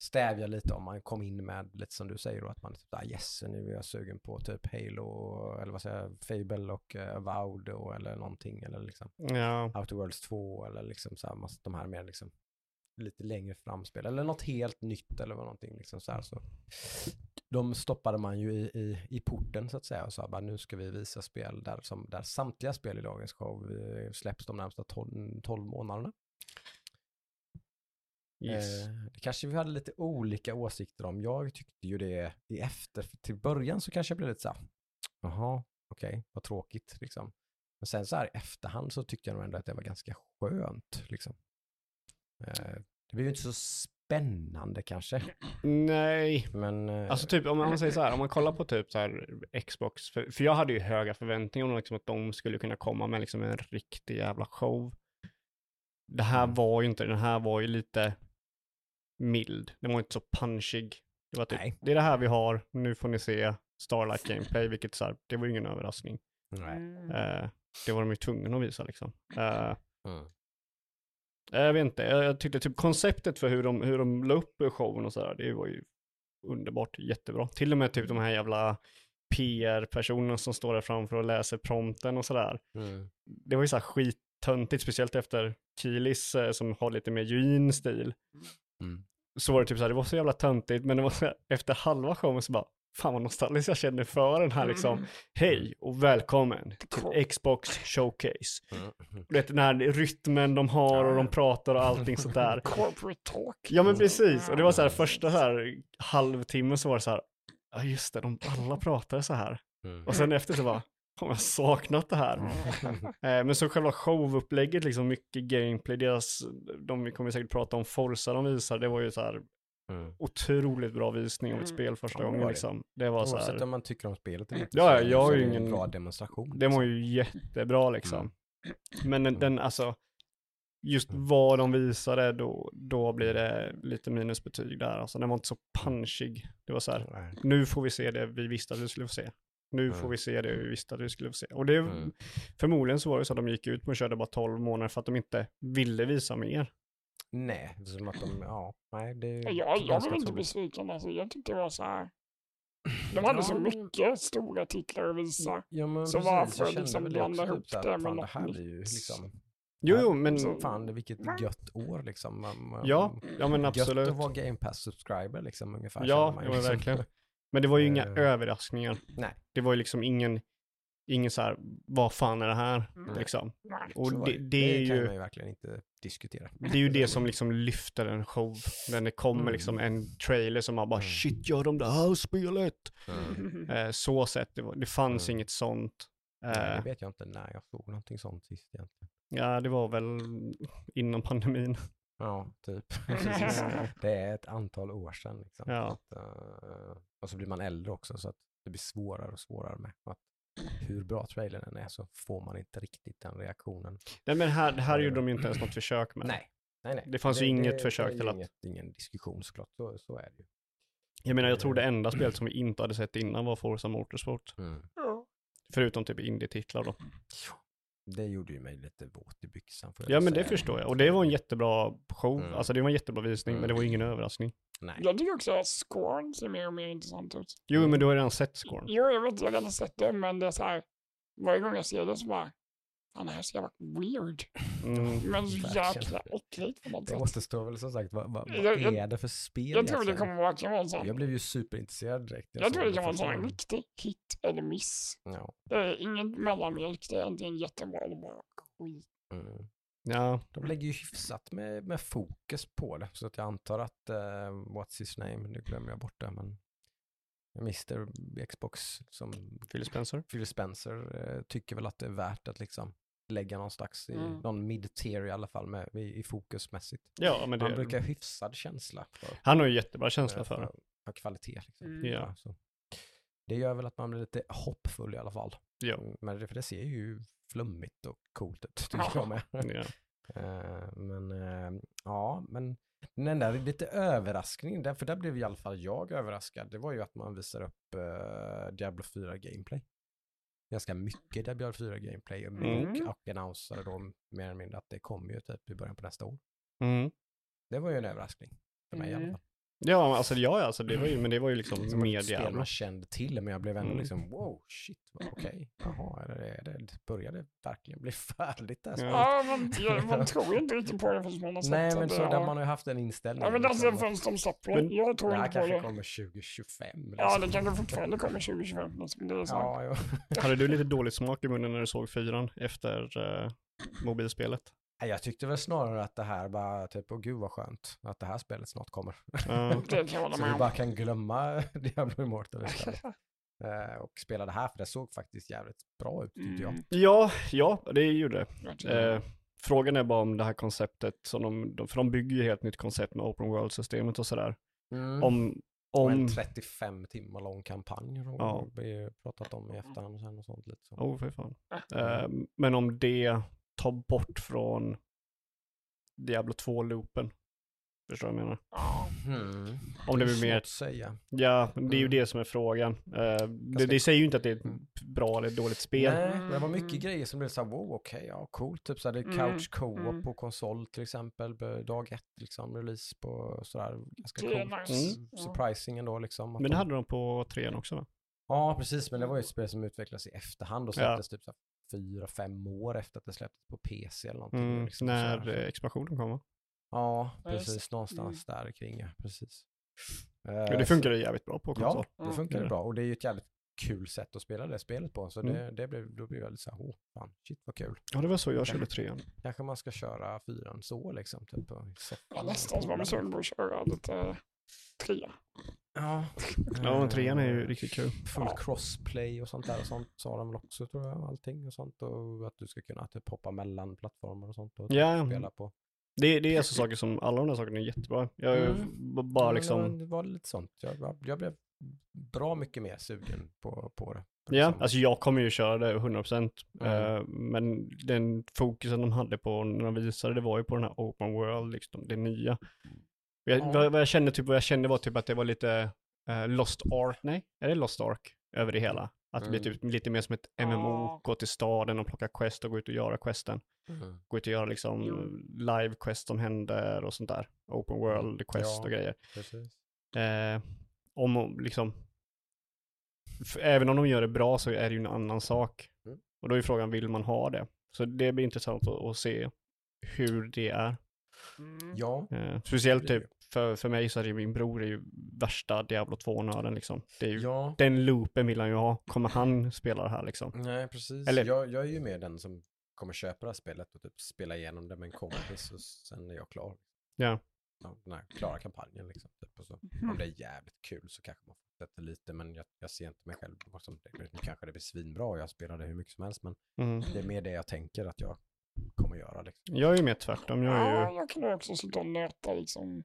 stävja lite om man kom in med lite som du säger då att man typ ah, yes nu är jag sugen på typ Halo eller vad säger jag, Fable och uh, Avowed och, eller någonting eller liksom Ja. Outer Worlds 2 eller liksom så här, de här mer liksom lite längre framspel eller något helt nytt eller vad någonting liksom så här så. De stoppade man ju i, i, i porten så att säga och sa bara nu ska vi visa spel där, som, där samtliga spel i dagens show eh, släpps de närmsta 12, 12 månaderna. Yes. Eh, det kanske vi hade lite olika åsikter om. Jag tyckte ju det i efter, till början så kanske jag blev lite så här, jaha, okej, vad tråkigt liksom. Men sen så här i efterhand så tyckte jag nog ändå att det var ganska skönt liksom. Eh, det blev ju inte så spännande kanske, Nej. men eh, Alltså typ om man säger så här, om man kollar på typ så här Xbox, för, för jag hade ju höga förväntningar om liksom att de skulle kunna komma med liksom en riktig jävla show. Det här Mm. var ju inte, den här var ju lite mild. Den var inte så punchig. Det var typ, Nej. det är det här vi har, nu får ni se Starlight Gameplay, vilket så här, det var ju ingen överraskning. nej. Eh, det var de ju tvungna att visa liksom. Eh, Mm. jag vet inte, jag, jag tyckte typ konceptet för hur de, hur de la upp showen och sådär, det var ju underbart, jättebra. Till och med typ de här jävla PR-personerna som står där framför och läser prompten och sådär. Mm. Det var ju så här skittöntigt, speciellt efter Kilis eh, som har lite mer genuin stil. Mm. Så var det typ så här, det var så jävla töntigt, men det var så här, efter halva showen så bara, fan vad nostalgiskt jag känner för den här liksom, Mm. hej och välkommen till Xbox Showcase. Mm. Mm. Du vet den här rytmen de har och de pratar och allting sånt där. Corporate talk. Ja men precis, och det var så här första så här halvtimmen så var det så här, ja just det, de alla pratade så här. Mm. Och sen efter så bara, har jag saknat det här. Eh, men så själva showupplägget, liksom mycket gameplay, deras, de vi kommer säkert prata om Forza de visar, det var ju så här Mm. otroligt bra visning av ett Mm. spel första Ja, gången det. liksom. Det var så Oavsett här, om man tycker om spelet eller inte Ja, så ja, är det- jag har så är ju ingen- bra demonstration. det var liksom. ju jättebra liksom. Men den, Mm. den alltså, just Mm. vad de visade, då, då blir det lite minusbetyg där. Alltså den var inte så punchig. Det var så här, Nej. nu får vi se det vi visste att vi skulle få se. Nu får Mm. vi se det vi visste att vi skulle få se. Och det, Mm. förmodligen så var det så att de gick ut och körde bara 12 månader för att de inte ville visa mer. Nej, som att de, ja, nej det är Jag, jag blev inte besviken. Alltså, jag tyckte det var så här. De hade så Ja, men- mycket stora titlar att visa. Ja men Så precis, varför jag liksom blanda ihop så här, det med fan, det något här blir ju liksom, Jo, jo, men så- fan vilket gött år liksom. Man, man, ja, ja men absolut. Gött att vara Game Pass-subscriber liksom ungefär. Ja, man ja, men liksom. verkligen. Men det var ju inga Eh, överraskningar. Nej. Det var ju liksom ingen, ingen så här, vad fan är det här? Mm. Liksom. Nej. Och var det, det är kan ju... man ju verkligen inte diskutera. Det är ju det som liksom lyfter en show. När det kommer Mm. liksom en trailer som man bara Mm. shit, gör de det här spelet? Mm. Eh, så sett, det, var, det fanns Mm. inget sånt. Nej, det Eh, vet jag inte när jag såg någonting sånt sist egentligen. ja, det var väl innan pandemin. Ja, typ. Eh, det är ett antal år sedan. Liksom. Ja. Att, eh, och så blir man äldre också så att det blir svårare och svårare med. Att hur bra trailern än är så får man inte riktigt den reaktionen. Nej, men här, här gjorde de ju inte ens något försök med. Nej. Nej, nej. Det fanns ju inget försök det är ju till att- Inget, ingen diskussion såklart, så, så är det ju. Jag menar, jag tror det enda spelet som vi inte hade sett innan var Forza Motorsport. Mm. Ja. Förutom typ indie-titlar då. Det gjorde ju mig lite våt i byxan. får jag Ja, men det säga. förstår jag. Och det var en jättebra show. Mm. Alltså det var en jättebra visning, men det var Mm. ingen överraskning. Nej. Jag tycker också att Scorn ser mer och mer intressant ut. Jo, men du har redan sett scoren. Jo, jag vet, jag har redan sett det, men det är så här. Varje gång jag ser det så bara. Fan, det här är så jävla weird. Mm. Men jäkla äckligt på något Det sätt. återstår väl som sagt, vad, vad, vad Jag- jag- är det för spel Jag tror det kommer vara en sån. Jag blev ju superintresserad direkt. när Jag tror det kan vara en sån riktig hit eller miss. Ja. Det är inget mellanmjölk, det är antingen jättebra eller bara skit. Mm. Ja, De lägger ju hyfsat med, med fokus på det, så att jag antar att, uh, what's his name, nu glömmer jag bort det, men Mr Xbox som Phil Spencer. Phil Spencer eh, tycker väl att det är värt att liksom lägga någon slags, i, Mm. någon mid-tier i alla fall med, i, i fokusmässigt. Ja, men Han det, brukar ha hyfsad känsla för, han har ju jättebra känsla eh, för det. för, för kvalitet. Liksom. Mm. Ja. Så. Det gör väl att man blir lite hoppfull i alla fall. Ja. Mm, Men det, för det ser ju flummigt och coolt ut, tycker Ja. jag med. Ja. Eh, men eh, ja, men den där lite överraskningen, där, för där blev i alla fall jag överraskad, det var ju att man visar upp eh, Diablo 4 gameplay. Ganska mycket Diablo 4 gameplay och, Mm. och annonsade då mer eller mindre att det kommer ju typ i början på nästa år. Mm. Det var ju en överraskning för mig i alla Mm. fall. Ja, alltså ja, alltså det var ju, men det var ju liksom Som spel Diablo. man kände till, men jag blev ändå Mm. liksom wow, shit, okej, jaha, är det, är det, det verkligen bli färdigt där? Ja. spelet? Ja, man, jag, man tror ju inte riktigt på det förrän man har sett Nej, men det så där har- man har ju haft en inställning. Ja, men alltså liksom, förrän de släpper det. Jag tror det här inte på kanske det. kommer 2025. Ja, det liksom. kanske fortfarande kommer 2025. Liksom. Det är så. Ja, jo. Hade du lite dåligt smak i munnen när du såg fyran efter uh, mobilspelet? Jag tyckte väl snarare att det här bara, typ, åh gud vad skönt att det här spelet snart kommer. Hålla Så vi om. bara kan glömma Diablo Immortal istället. Eh, och spela det här, för det såg faktiskt jävligt bra ut tyckte jag. Mm, ja, ja, det gjorde det. Eh, frågan är bara om det här konceptet, som de, de, för de bygger ju helt nytt koncept med open world-systemet och sådär. Mm. Om, och en om, 35 timmar lång kampanj har Ja. vi pratat om i efterhand sen och sånt lite så. oh för fan. Ah. Eh, men om det tar bort från Diablo 2-loopen. Förstår du vad jag menar? Ja. Mm. Om det är blir mer- att säga. Ja, det är ju Mm. det som är frågan. Eh, det, det säger ju inte att det är ett Mm. bra eller dåligt spel. Nej, det var mycket Mm. grejer som blev så här, wow, okej, ja, coolt. Typ så här, det är Mm, couch co-op mm. på konsol till exempel, dag ett, liksom, release på sådär, ganska coolt. Mm. Ja. Surprising ändå liksom. Men det de- hade de på trean också va? Ja, precis, men det var ju ett spel som utvecklades i efterhand och Ja. släpptes typ så här fyra, fem år efter att det släpptes på PC eller någonting. Mm, liksom, när så eh, expansionen kom va? Ja, precis, någonstans där kring, ja, precis. Ja, Eh, det funkar ju jävligt bra på konsol. Ja, det funkar Ja. bra och det är ju ett jävligt kul sätt att spela det spelet på. Så Mm. det, det blev, då blev jag lite så här, åh, fan, shit vad kul. Ja, det var så jag körde trean. Kanske man ska köra fyran så liksom. Typ, på soffan. Ja, nästan som man är sugen på att köra lite trea. Ja. Ja, trean är ju Eh, riktigt kul. Full crossplay och sånt där och sånt sa de väl också tror jag, allting och sånt. Och att du ska kunna typ hoppa mellan plattformar och sånt och Ja. spela på. Det, det är alltså saker som, alla de där sakerna är jättebra. Jag är Mm. bara Ja, liksom, Det var, det var lite sånt. Jag, jag blev bra mycket mer sugen på, på det. ja, Liksom. alltså jag kommer ju köra det 100%. Mm. eh, men den fokusen de hade på när de visade det var ju på den här open world, liksom, det nya. Jag, Ja. vad, vad jag kände typ, vad jag kände var typ att det var lite eh, Lost Ark, nej, är det Lost Ark över det hela? Att det blir Mm. typ lite mer som ett MMO, Ja. gå till staden och plocka quest och gå ut och göra questen. Mm. Gå ut och göra liksom live quest som händer och sånt där. Open world quest Ja. och grejer. Eh, om liksom, även om de gör det bra så är det ju en annan sak. Mm. Och då är frågan, vill man ha det? Så det blir intressant att, att se hur det är. Mm. Ja, Eh, speciellt typ för, för mig så är det min bror är ju värsta Diablo 2-nörden liksom. Det är ju, ja. Den loopen vill han ju ha. Kommer han spela det här liksom? Nej, precis. Eller- Jag, jag är ju med den som kommer köpa det här spelet och typ spela igenom det med en kompis och sen är jag klar. Ja. Ja, den här klara kampanjen liksom. Typ. Och så, Mm. om det är jävligt kul så kanske man fortsätter lite, men jag, jag ser inte mig själv som Nu kanske det blir svinbra och jag spelar det hur mycket som helst, men Mm. det är mer det jag tänker att jag kommer göra. Liksom. Jag är ju mer tvärtom. Jag är Ja, ju, jag kan också sitta och nöta liksom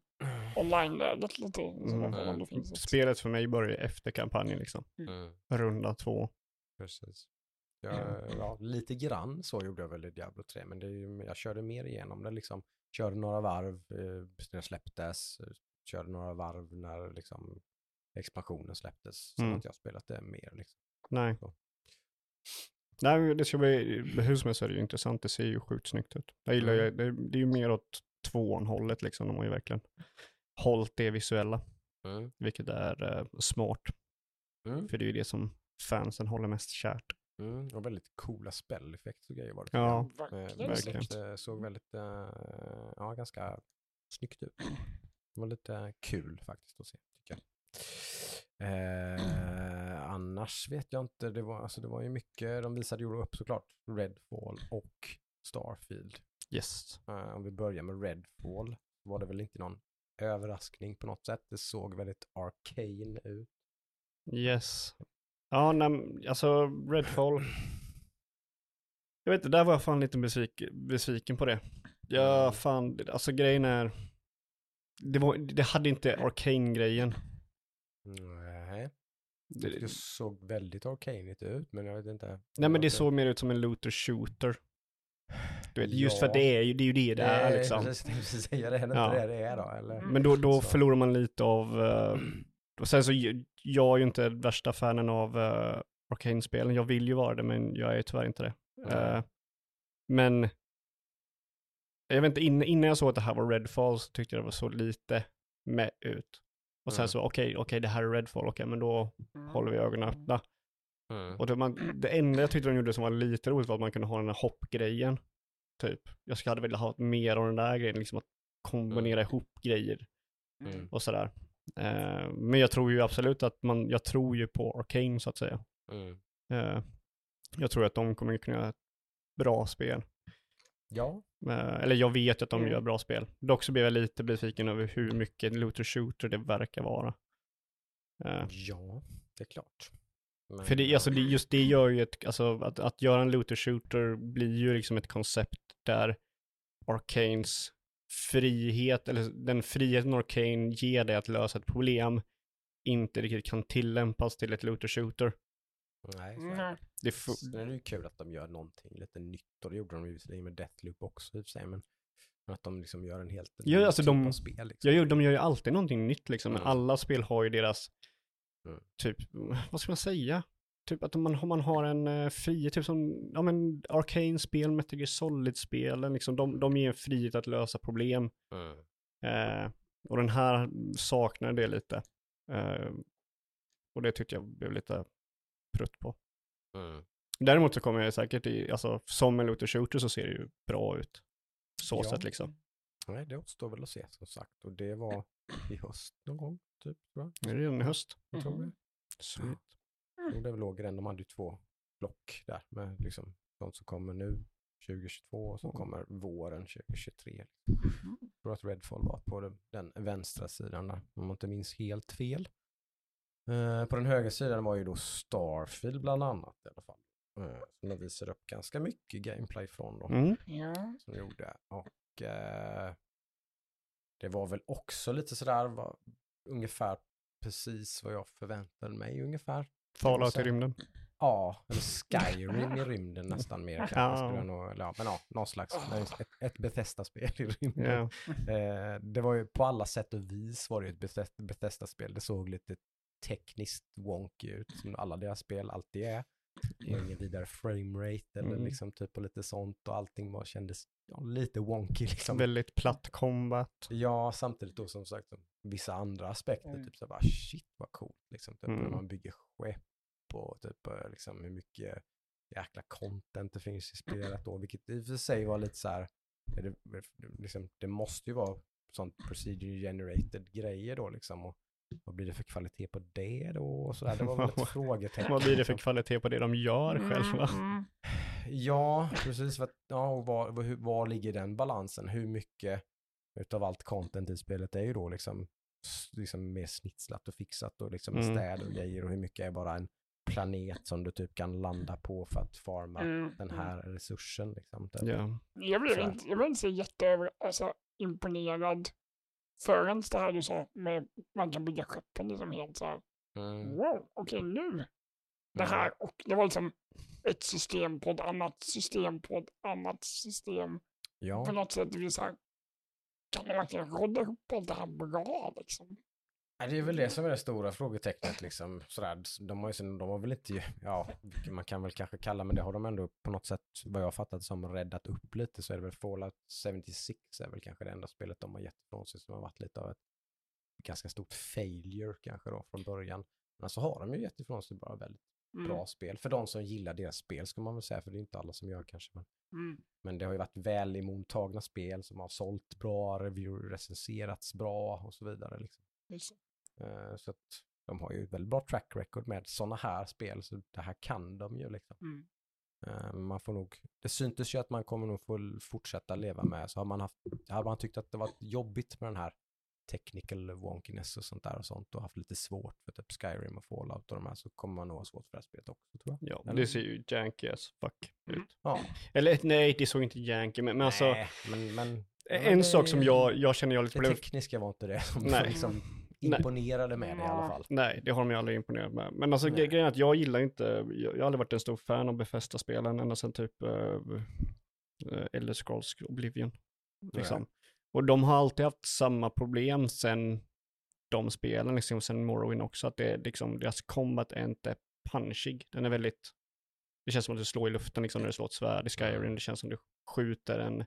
online-läget lite. Så Mm. mm. spelet för mig börjar ju efter kampanjen liksom. Mm. Runda två. Precis. Jag, ja, lite grann så gjorde jag väl i Diablo 3, men det är ju, jag körde mer igenom det liksom. Körde några varv eh, när det släpptes, eh, körde några varv när liksom expansionen släpptes. Sen Mm. inte jag spelat det mer liksom. Nej. Så. Nej, men det ska bli, hur som helst är det ju intressant. Det ser ju sjukt snyggt ut. Jag gillar ju, det, det är ju mer åt tvåan-hållet liksom. De har ju verkligen hållit det visuella, Mm. vilket är eh, smart. Mm. För det är ju det som fansen håller mest kärt. Mm. Och väldigt coola spelleffekter och grejer var det. Ja, Eh, Verkligen. verkligen. eh, såg väldigt, eh, ja ganska snyggt ut. Det var lite kul faktiskt att se, tycker jag. Eh, annars vet jag inte, det var, alltså, det var ju mycket, de visade ju upp såklart Redfall och Starfield. Yes. Eh, om vi börjar med Redfall, var det väl inte någon överraskning på något sätt. Det såg väldigt arcane ut. Yes. Ja, nej, alltså Redfall. Jag vet inte, där var jag fan lite besvik, besviken på det. Ja, Mm. fan, alltså grejen är. Det, var, det hade inte Arcane-grejen. Nej, Det- det såg väldigt arcaneigt ut, men jag vet inte. Nej men det såg mer ut som en looter shooter. Du vet, just Ja. för det är ju det, är ju det, det är liksom. Precis, jag tänkte säga det. Är det Ja. det det är då? Eller? Men då, då Så. förlorar man lite av, eh, och sen så, jag är ju inte värsta fanen av uh, Arcane-spelen. Jag vill ju vara det, men jag är tyvärr inte det. Eh, men, jag vet inte, innan, innan jag såg att det här var Redfall så tyckte jag det var så lite med ut. Och sen Mm. så, okej, okej, det här är Redfall, okej, men då Mm. håller vi ögonen öppna. Mm. Och det, man, det enda jag tyckte de gjorde som var lite roligt var att man kunde ha den här hoppgrejen. Typ. Jag skulle hade velat ha mer av den där grejen, liksom att kombinera ihop grejer Mm. och sådär. Eh, men jag tror ju absolut att man, jag tror ju på Arcane så att säga. Mm. Eh, jag tror att de kommer kunna göra ett bra spel. Ja, Eh, eller jag vet ju att de Mm. gör bra spel. Dock så blev jag lite besviken över hur mycket looter shooter det verkar vara. Eh, ja, det är klart. Men, För det, alltså det, just det gör ju ett, alltså att, att göra en looter shooter blir ju liksom ett koncept där Arcanes frihet, eller den friheten Arcane ger dig att lösa ett problem, inte riktigt kan tillämpas till ett looter shooter. Nej, så är det. Nej. Det är ju kul att de gör någonting lite nytt och det gjorde de ju visserligen med Deathloop också i sig, men men att de liksom gör en helt Ja, alltså typ de- av spel. Liksom. jag gör, de gör ju alltid någonting nytt liksom, men Mm. alla spel har ju deras, Mm. typ, vad ska man säga? Typ att man, man har en uh, frihet, typ som, ja men Arcane-spel, Metal Gear Solid-spelen, liksom, de, de ger en frihet att lösa problem. Mm. Eh, och den här saknar det lite. Eh, och det tyckte jag blev lite prutt på. Mm. Däremot så kommer jag säkert i, alltså som en looter shooter så ser det ju bra ut. Så Ja. sätt liksom. Nej, det återstår väl att se som sagt. Och det var i höst någon gång, typ. Jag. Det är redan i höst. Jag tror det. Sweet. Jo, det är väl låg den. De hade ju två block där med liksom de som kommer nu 2022 och som Mm. kommer våren 2023. Mhm. Jag tror att Redfall var på den, den vänstra sidan där, om man inte minns helt fel. Eh, på den högra sidan var ju då Starfield bland annat i alla fall. Eh, som de visar upp ganska mycket gameplay från då. Mm. Ja. Som de gjorde. Och eh, det var väl också lite sådär, var, ungefär precis vad jag förväntade mig ungefär. Fallout i rymden. Ja, eller Skyrim i rymden nästan mer kanske. Ja. Jag nog, eller ja, men ja, någon slags, ett, ett Bethesda-spel i rymden. Ja. Eh, det var ju på alla sätt och vis var det ju ett Bethesda- Bethesda-spel. Det såg lite tekniskt wonky ut, som alla deras spel alltid är. Det ingen vidare framerate eller Mm. liksom typ och lite sånt och allting var, kändes ja, lite wonky liksom. Väldigt platt combat. Ja, samtidigt då som sagt som vissa andra aspekter, Mm. typ så bara shit vad coolt liksom, typ när Mm. man bygger skepp och typ eh, liksom hur mycket jäkla content det finns i spelet då, vilket i och för sig var lite så här, är det, liksom, det måste ju vara sånt procedure generated grejer då liksom och vad blir det för kvalitet på det då och så där, det var väl ett frågetecken. Vad blir det för kvalitet på det de gör själva? Mm, mm. Ja, precis. Ja, och var, var, var ligger den balansen? Hur mycket utav allt content i spelet är ju då liksom, liksom mer snitslat och fixat och liksom Mm. städ och grejer och hur mycket är bara en planet som du typ kan landa på för att farma Mm, den mm. här resursen liksom. Typ. Ja. Jag blev inte, jag blev inte så jätteöver, alltså, imponerad förrän det här du sa med man kan bygga skeppen liksom helt så här. Mm. Wow, okej nu. Det här och det var liksom ett system på ett annat system på ett annat system. På Ja, något sätt det så här. Kan man verkligen rodda ihop allt det här bra liksom? Det är väl det som är det stora frågetecknet liksom. Sådär, de har ju de har väl inte, ja, man kan väl kanske kalla, men det har de ändå på något sätt, vad jag har fattat som, räddat upp lite, så är det väl Fallout 76 är väl kanske det enda spelet de har gett ifrån sig som har varit lite av ett ganska stort failure kanske då från början. Men så har de ju gett ifrån sig bara väldigt Mm, bra spel. För de som gillar deras spel ska man väl säga, för det är inte alla som gör kanske. Men, mm, men det har ju varit väl emottagna spel som har sålt bra, review, recenserats bra och så vidare. Liksom. Eh, Så att de har ju ett väldigt bra track record med sådana här spel, så det här kan de ju liksom. Mm. Eh, Man får nog, det syntes ju att man kommer nog få fortsätta leva med, så har man haft, har man tyckt att det var jobbigt med den här technical wonkiness och sånt där och sånt och haft lite svårt för typ Skyrim och Fallout och de här så kommer man nog ha svårt för det här spelet också tror jag. ja, Eller? det ser ju janky as fuck Mm. ut. Ja, Eller nej, det såg inte janky, men, men alltså Nej, men, men en men det- sak som jag, jag känner jag har lite det problem tekniska var inte det som Nej. liksom. Imponerade med det i alla fall. Nej, det har de ju aldrig imponerat med. Men alltså Nej. gre- grejen är att jag gillar inte, jag, jag har aldrig varit en stor fan av Bethesda-spelen ända sedan typ uh, Elder Scrolls Oblivion. Liksom. Och de har alltid haft samma problem sen de spelen, liksom sen Morrowind också, att det liksom, deras combat är inte punchig. Den är väldigt, det känns som att du slår i luften liksom när du slår ett svärd i Skyrim, det känns som att du skjuter en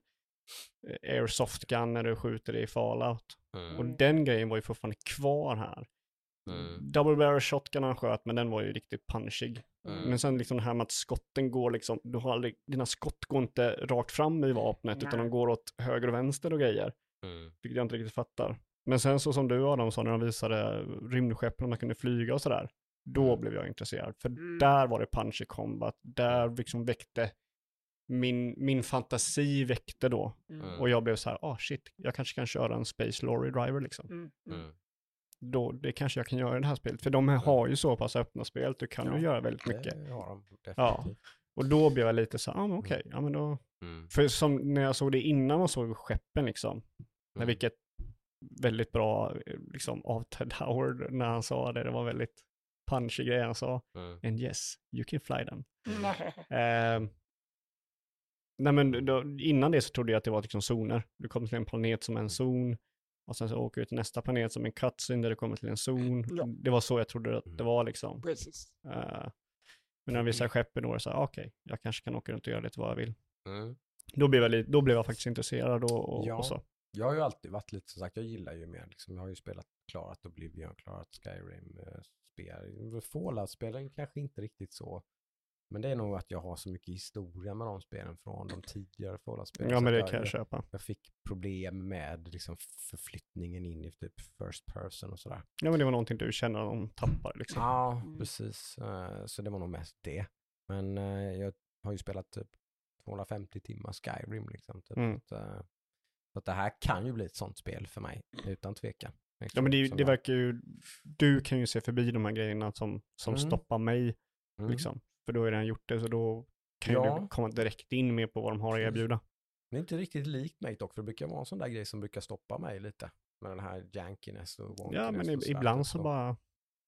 airsoft gun när du skjuter i Fallout. Mm. Och den grejen var ju fortfarande kvar här. Mm. Double barrel shotgun han sköt, men den var ju riktigt punchig. Mm. Men sen liksom det här med att skotten går liksom, du har aldrig, dina skott går inte rakt fram i vapnet, utan Nej. de går åt höger och vänster och grejer. Mm. Vilket jag inte riktigt fattar. Men sen så som du Adam sa när de visade rymdskeppen, man kunde flyga och sådär. Då Mm. blev jag intresserad. För Mm. där var det punch i combat. Där liksom väckte min, min fantasi väckte då. Mm. Och jag blev så här, ah shit, jag kanske kan köra en Space Lorry Driver liksom. Mm. Mm. Mm. Då, det kanske jag kan göra i det här spelet. För de här har ju så pass öppna spel, du kan Ja, ju göra väldigt mycket. Ja. Och då blev jag lite så här, ah, men okej, ja men då. Mm. För som när jag såg det innan man såg skeppen liksom, Mm. vilket väldigt bra eh, liksom av Ted Howard när han sa det, det var väldigt punchig grej han sa. Mm. And yes, you can fly them. Nej. Eh, nej men då, innan det så trodde jag att det var liksom zoner. Du kommer till en planet som är en zon. Och sen så åker du till nästa planet som en cutscene där du kommer till en zon. Ja. Det var så jag trodde att det var liksom. Precis. Eh, men när jag visade skeppen då så här, ah, okej, jag kanske kan åka runt och göra lite vad jag vill. Mm. Då blev jag, då blev jag faktiskt intresserad och, och, Ja. och så. Jag har ju alltid varit lite, som sagt, jag gillar ju mer, liksom, jag har ju spelat, klarat Oblivion, klarat Skyrim, eh, spel. Fallout-spelen kanske inte riktigt så, men det är nog att jag har så mycket historia med de spelen från de tidigare Fallout-spelen. Ja men det kan jag jag, köpa. jag fick problem med liksom, förflyttningen in i typ first person och sådär. Ja men det var någonting du känner att de tappar liksom. Ja, Mm. precis. Eh, Så det var nog mest det. Men eh, jag har ju spelat typ 250 timmar Skyrim liksom. Typ. Mm. Så, att, eh, så att det här kan ju bli ett sånt spel för mig, utan tvekan. Ja, men det, det verkar ju, du kan ju se förbi de här grejerna som, som Mm. stoppar mig, Mm. liksom. För då har jag redan gjort det, så då kan ju Ja. du komma direkt in med på vad de har att erbjuda. Det är inte riktigt likt mig dock, för det brukar vara en sån där grej som brukar stoppa mig lite. Med den här jankiness och Ja, wonkiness men och ibland så bara,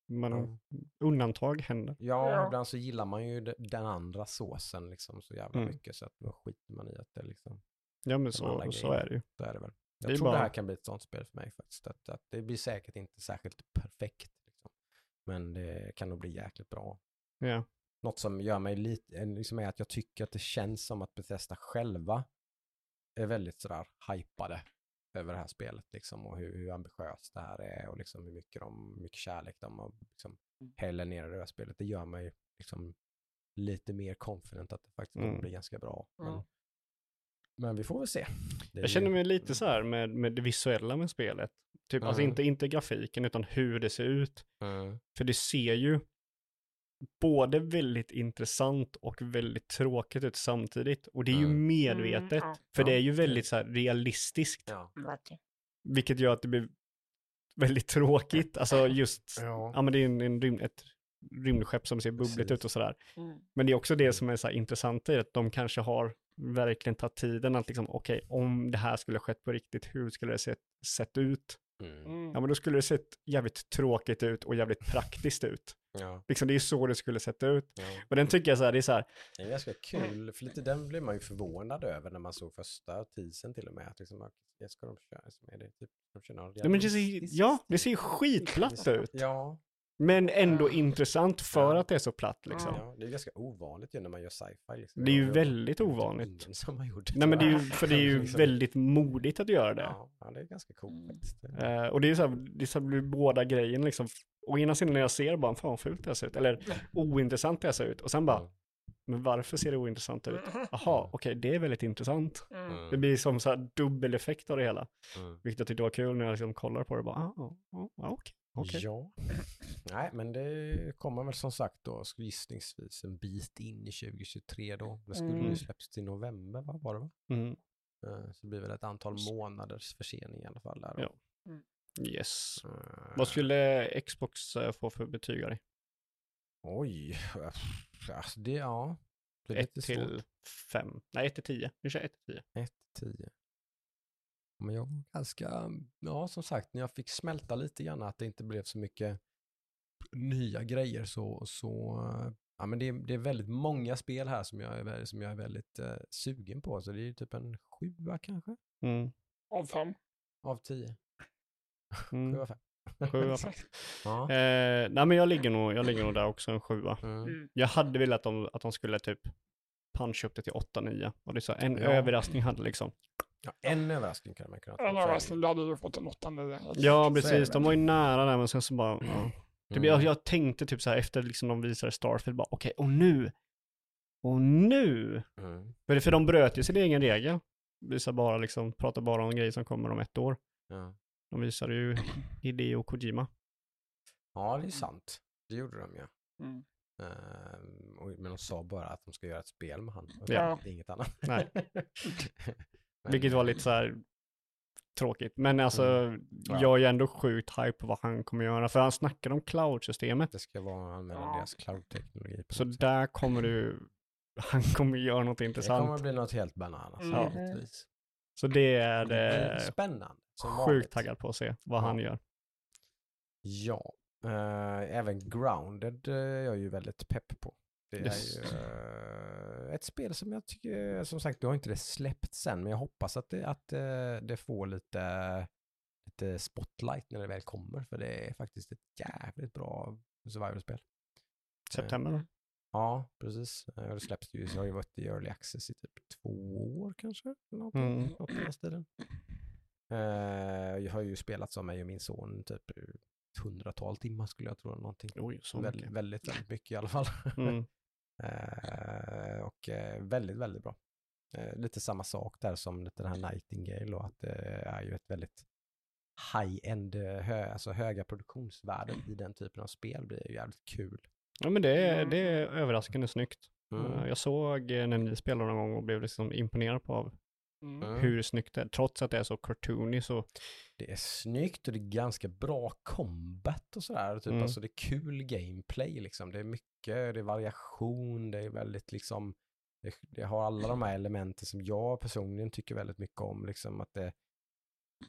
man, Ja. undantag händer. Ja, Ja. ibland så gillar man ju de- den andra såsen liksom så jävla Mm. mycket så att då skiter man i att det liksom, Ja, men så, så är det ju. så är det väl. Det Jag är tror bara- det här kan bli ett sånt spel för mig faktiskt. Att, att det blir säkert inte särskilt perfekt. Liksom. Men det kan nog bli jäkligt bra. Ja. Något som gör mig lite, eh, liksom är att jag tycker att det känns som att Bethesda själva är väldigt sådär hypade över det här spelet liksom och hur, hur ambitiöst det här är och liksom hur mycket, de, mycket kärlek de har liksom häller ner i det här spelet. Det gör mig liksom lite mer confident att det faktiskt kommer Mm. bli ganska bra. Men, Ja. men vi får väl se. Det Jag känner ju- mig lite så här med, med det visuella med spelet. Typ, alltså Mm. inte, inte grafiken, utan hur det ser ut. Mm. För det ser ju både väldigt intressant och väldigt tråkigt ut samtidigt. Och det är ju Mm. medvetet. Mm, ja. För Ja, det är ju väldigt så här realistiskt. Ja. Vilket gör att det blir väldigt tråkigt. Alltså just, ja, Ja. men det är en, en rym, ett rymdskepp som ser bubbligt Precis. ut och sådär. Mm. Men det är också det som är så här intressant i att de kanske har verkligen tagit tiden att liksom, okej, om det här skulle ha skett på riktigt, hur skulle det sett, sett ut? Mm. Mm. Ja, men då skulle det sett jävligt tråkigt ut och jävligt praktiskt ut. Ja. Liksom det är så det skulle sett ut. Ja. Och den tycker jag så här, det är så här, Det är ganska kul, för lite den blev man ju förvånad över när man såg första teasern till och med. Att liksom, ja, ska de köra, som är det typ, de kör ja, men det ser, ja, det ser skitplatt ut. Ja, Men ändå Ja. intressant för Ja. att det är så platt liksom. ja, det är ganska ovanligt ju när man gör sci-fi. Liksom. Det är ju Jag- jag- väldigt typ ovanligt. Ingen som har gjort det. Nej men det är ju, för det är ju Liksom. väldigt modigt att göra det. Ja, ja, det är ganska coolt Mm. Eh, och det är så här, det är så här, blir båda grejen liksom. Å ena sidan när jag ser bara, fan vad fult det ser ut. Eller ointressant det ser ut. Och sen bara, Mm. men varför ser det ointressant ut? Jaha, okej, det är väldigt intressant. Mm. Det blir som så här dubbeleffekt av det hela. Mm. Vilket jag tyckte var kul när jag liksom kollar på det. Bara, ah, ah, okej, okej. Ja. Nej, men det kommer väl som sagt då gissningsvis en bit in i 2023 då. Det skulle Mm. ju släppas till november, va? var det va? Mm. Eh, Så det blir väl ett antal månaders försening i alla fall där. då. Ja. Yes. Eh, Vad skulle Xbox eh, få för betyg av dig? Oj, alltså det, ja. Det är 1 lite till svårt. 5. Nej, 1 till 10. Vi kör 1 till 10. 1 10. Men jag var ganska, ja som sagt, när jag fick smälta lite grann att det inte blev så mycket nya grejer så, så ja men det är, det är väldigt många spel här som jag är, som jag är väldigt eh, sugen på. Så det är ju typ en sjua kanske, Mm. Av fem. av tio. Mm. Sjua, fem. Sju av fem. Ja. Eh, nej men jag ligger, nog, jag ligger nog där också, en sjua. Mm. Mm. Jag hade velat att de, att de skulle typ puncha upp det till 8-9. Och det är så här, en Ja. överraskning hade liksom. Ja, en överraskning kan man kunna ta. En överraskning, du hade ju fått en åttande. där. Ja, är det precis. De var ju nära där, men sen så bara, ja. Typ, Mm. jag, jag tänkte typ så här efter liksom de visade Starfield, bara okej, och nu? Och nu? Mm. För, för de bröt ju sin egen regel. Visar bara liksom, pratar bara om grejer som kommer om ett år. Ja. De visade ju Hideo Kojima. ja, det är sant. Det gjorde de ju. Mm. Ehm, men de sa bara att de ska göra ett spel med han. Ja. Inget annat. Nej. Men, Vilket var eh, lite så här tråkigt. Men alltså, Ja. jag är ändå sjukt hype på vad han kommer göra. För han snackade om cloud-systemet. Det ska vara använda Ja. deras cloud-teknologi. Så där kommer du, han kommer göra något det intressant. kommer bli något helt bananas. Mm. givetvis. Så det är Det eh, spännande. Som sjukt vanligt. taggad på att se vad Ja. han gör. Ja. Eh, även Grounded eh, är jag ju väldigt pepp på. Det är Yes. ju eh, ett spel som jag tycker, som sagt, du har inte det släppt sen, men jag hoppas att det, att, det får lite, lite spotlight när det väl kommer, för det är faktiskt ett jävligt bra survival-spel. September? Ja, precis. Eh, Det släpps ju, så har ju varit i early access i typ två år kanske. Något, Mm. något i den stilen. Eh, jag har ju spelat som mig och min son typ ett hundratal timmar skulle jag tro. Någonting. Oj, så väldigt, mycket. väldigt, väldigt mycket i alla fall. Mm. Eh, och väldigt, väldigt bra. Lite samma sak där som lite den här Nightingale och att det är ju ett väldigt high-end, hö, alltså höga produktionsvärden i den typen av spel blir ju jävligt kul. Ja men det är, det är överraskande snyggt. Mm. Eh, Jag såg eh, när ni spelade någon gång och blev liksom imponerad på av Mm. Mm. hur snyggt det är. Trots att det är så cartoony så, Det är snyggt och det är ganska bra combat och sådär. Typ. Mm. Alltså det är kul gameplay liksom. Det är mycket, det är variation, det är väldigt liksom, det, det har alla de här elementen som jag personligen tycker väldigt mycket om. Liksom att det,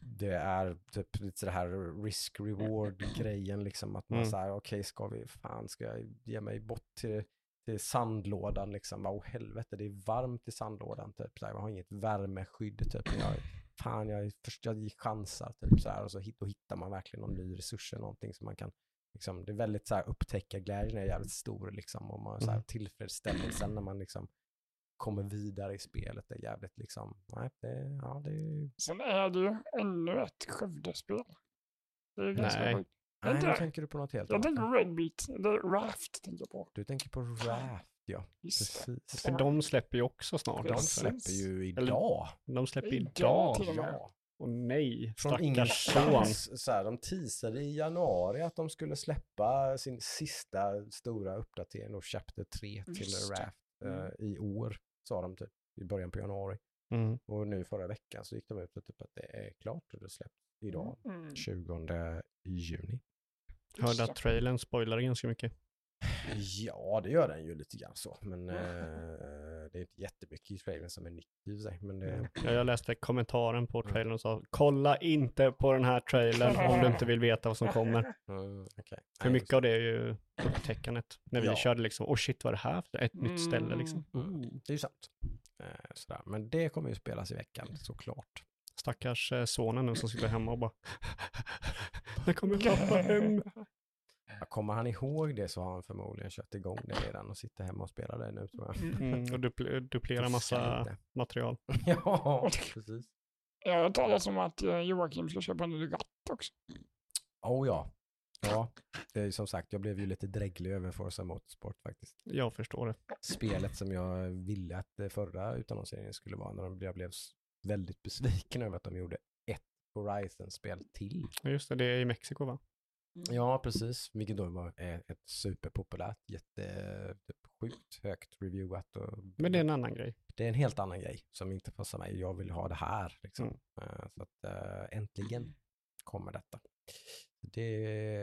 det är typ lite det här risk-reward-grejen liksom. Att man Mm. säger okej ska vi, fan ska jag ge mig bort till, till sandlådan liksom. Åh helvete det är varmt i sandlådan typ. Så här, jag har inget värmeskydd typ. Jag, fan jag, först, jag chansar typ så här. Och så hit, då hittar man verkligen någon ny resurs eller någonting som man kan Liksom, det är väldigt så här upptäckarglädjen är jävligt stor liksom. Och man, så här, Mm. tillfredsställelsen när man liksom kommer vidare i spelet är jävligt liksom, nej, det, ja, det är Sen är det ju ännu ett Skövdespel. Det är ganska Nej. sjukt. Nej, nu det? tänker du på något helt Jag annat. tänker Red Beat, eller Raft tänker jag på. Du tänker på Raft, ja. Just det. Precis. för de släpper ju också snart. De släpper ju Eller- idag. De släpper Idag idag. till och med. Ja. Och nej, Från ingenstans. Så här, de teasade i januari att de skulle släppa sin sista stora uppdatering, då Chapter 3 till. Raft Mm. eh, i år, sa de typ i början på januari. Mm. Och nu förra veckan så gick de ut och typ att det är klart och det släpps idag, Mm. 20 juni. Hörde att trailern spoilade ganska mycket. Ja, det gör den ju lite grann så, men Mm. eh, det är inte jättemycket i trailern som är nytt i sig. Men det, Ja, jag läste kommentaren på Mm. trailern och sa kolla inte på den här trailern om du inte vill veta vad som kommer. mm, okej. För Nej, mycket av det är ju upptäckandet. När vi Ja. körde liksom, oh shit vad är det här för ett nytt ställe liksom. Mm, det är ju sant. Eh, sådär. Men det kommer ju spelas i veckan såklart. Stackars eh, sonen nu som sitter hemma och bara När kommer pappa hem? Ja, Kommer han ihåg det så har han förmodligen kört igång det redan och sitter hemma och spelar det nu tror jag. Mm, och dupl- duplera massa material. ja, precis. Jag har talas om att eh, Joakim ska köpa en ny ratt också. Oh ja. Ja, det är som sagt, jag blev ju lite dräglig över Forza Motorsport faktiskt. Jag förstår det. Spelet som jag ville att det förra utannonseringen skulle vara när de, jag blev väldigt besviken över att de gjorde ett Horizon-spel till. Just det, det är i Mexiko va? Ja, precis. Vilket då var eh, ett superpopulärt, jätte, typ, högt reviewat. Och, Men det är en annan grej. det är en helt annan grej som inte passar mig. Jag vill ha det här. Liksom. Mm. Eh, så att eh, äntligen kommer detta. Det,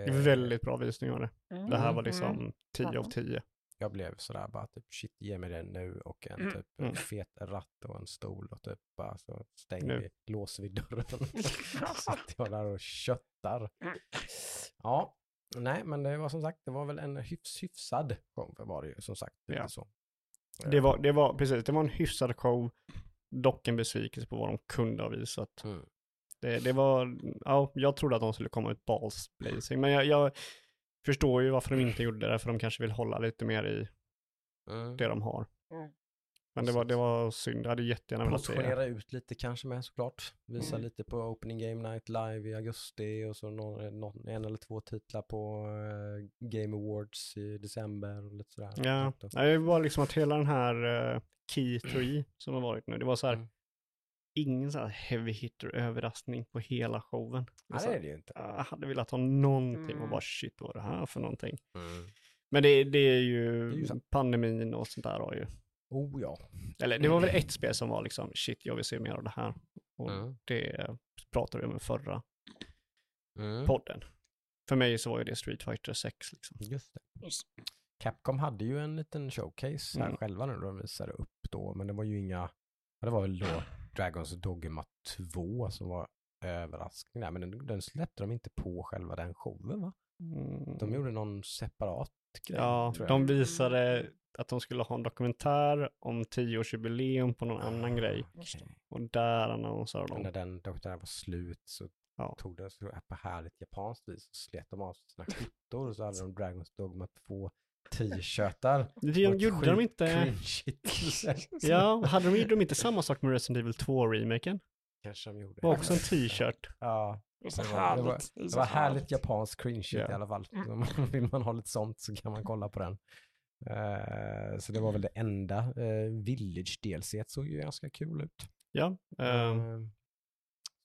Det är väldigt bra visning av det. Det här var Mm. liksom 10 av 10. Jag blev sådär bara typ shit ge mig den nu och en Mm. typ Mm. fet ratt och en stol och typ bara så stänger vi, låser vi dörren. så sitter jag där och köttar. Ja, nej men det var som sagt, det var väl en hyfs, hyfsad show var det ju som sagt. Ja. Så. Det var, det var, precis, det var en hyfsad show. Dock en besvikelse på vad de kunde ha visat. Mm. Det, det var, ja, jag trodde att de skulle komma ut balls blazing. Men jag, jag förstår ju varför de inte gjorde det, för de kanske vill hålla lite mer i Mm. det de har. Mm. Men det var, det var synd, jag hade jättegärna velat se det. Ut lite kanske med såklart. Visa Mm. lite på Opening Game Night live i augusti och så någon, någon, en eller två titlar på eh, Game Awards i december och lite sådär. Ja, det var liksom att hela den här uh, Key 3 som har varit nu, det var så här, Mm. Ingen så här heavy hitter överraskning på hela showen. Nej, så det är det ju inte. Jag hade velat ha någonting och Mm. bara shit vad är det här för någonting. Mm. Men det, det är ju, Det är ju pandemin och sånt där har ju, Oh ja. eller det var väl ett spel som var liksom shit jag vill se mer av det här. Och Mm. det pratade vi om i förra Mm. podden. För mig så var ju det Street Fighter 6 liksom. Just det. Capcom hade ju en liten showcase här Mm. själva nu, de visade upp då, men det var ju inga, det var väl då Dragons Dogma 2 som var överraskning där, men den, den släppte de inte på själva den showen va? Mm. De gjorde någon separat grej, Ja, de visade att de skulle ha en dokumentär om 10-årsjubileum på någon annan grej. Okej. Och där annonserade Men de. när den dokumentären var slut så Ja. tog de så på härligt japanskt vis och slet de av sina skjortor och så hade de Dragons Dogma 2 t-shirtar. Och ett gjorde de inte. Ja, hade de, gjorde de inte samma sak med Resident Evil 2-remaken? Kanske de gjorde. Det var också en t-shirt. Ja, Det var- det härligt. var- det var härligt japanskt cringe Ja. i alla fall. Vill man ha lite sånt så kan man kolla på den. Eh, så det var väl det enda. Uh, Village DLC såg ju ganska kul ut. Ja, Eh,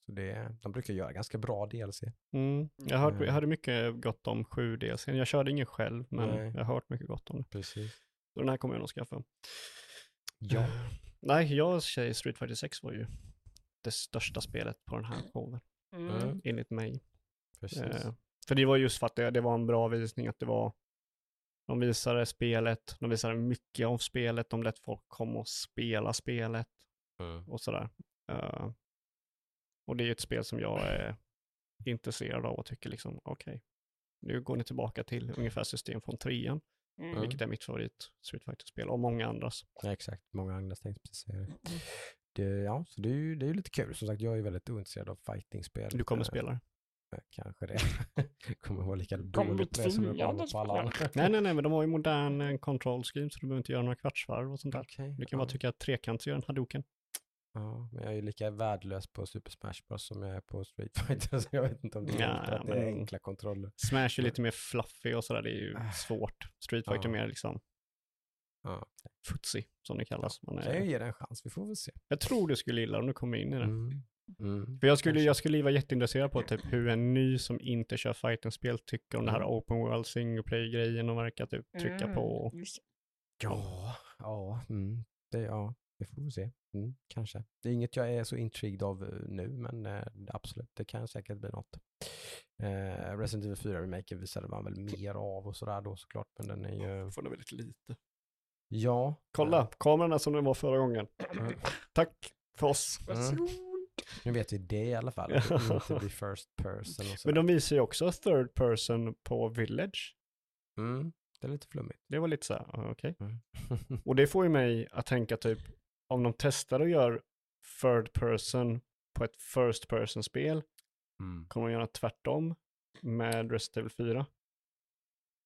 så det, de brukar göra ganska bra DLC. mm, jag, hört, jag hörde mycket gott om 7 DLC. Jag körde ingen själv, men Nej. jag har hört mycket gott om det. Precis. Så den här kommer jag nog skaffa. Ja. Nej, jag säger Street Fighter 6 var ju det största spelet på den här showen, Mm. enligt mig. Precis. Eh, för det var just för att det, det var en bra visning, att det var, de visade spelet, de visade mycket av spelet, de lät folk komma och spela spelet Mm. och sådär. Eh, och det är ju ett spel som jag är intresserad av och tycker liksom, okej, nu går ni tillbaka till ungefär system från trean, Mm. vilket är mitt favorit Street Fighter-spel och många andras. Ja, exakt, många andra tänkte precis säga det. det. Ja, så det är ju det är ju lite kul. Som sagt, jag är väldigt ointresserad av fightingspel. Du kommer Eh, spela det. eh, Kanske det. kommer vara lika Kommer dålig på det som jag på alla andra. Nej, nej, nej, men de har ju modern eh, control scheme så du behöver inte göra några kvartsvarv och sånt där. Okej, Du kan ja. bara tycka att trekant gör en hadoken. Ja, men jag är ju lika värdelös på Super Smash Bros som jag är på Street Fighter, så jag vet inte om det är Ja, ja, att det är enkla kontroller. Smash är lite mer fluffy och sådär, det är ju Ah. svårt. Street Fighter är Ja. mer liksom Ja. footsie, som det kallas. Man Kan jag är, ge det en chans, vi får väl se. jag tror du skulle gilla om du kommer in i det. Mm. Mm. För jag skulle, jag skulle vara jätteintresserad på typ hur en ny som inte kör fighting-spel tycker om det här Mm. open world single play-grejen och verkar typ trycka på. Mm, just det. Ja, ja, mm. det, ja, vi får väl se. Mm, kanske. Det är inget jag är så intrigued av eh, nu, men eh, absolut, det kan säkert bli något. Eh, Resident Evil 4 Remake visade man väl mer av och sådär då såklart, men den är ju... Får det väldigt lite. Ja. Kolla, kamerorna som det var förra gången. Mm. Tack för oss. Varsågod. Nu vet vi det i alla fall. Att det inte blir first person och Men de visar ju också third person på Village. Mm, det är lite flummigt. Det var lite så här, okej. Mm. Och det får ju mig att tänka typ, om de testar och gör third person på ett first person-spel, mm. kommer de göra tvärtom med Resident Evil 4.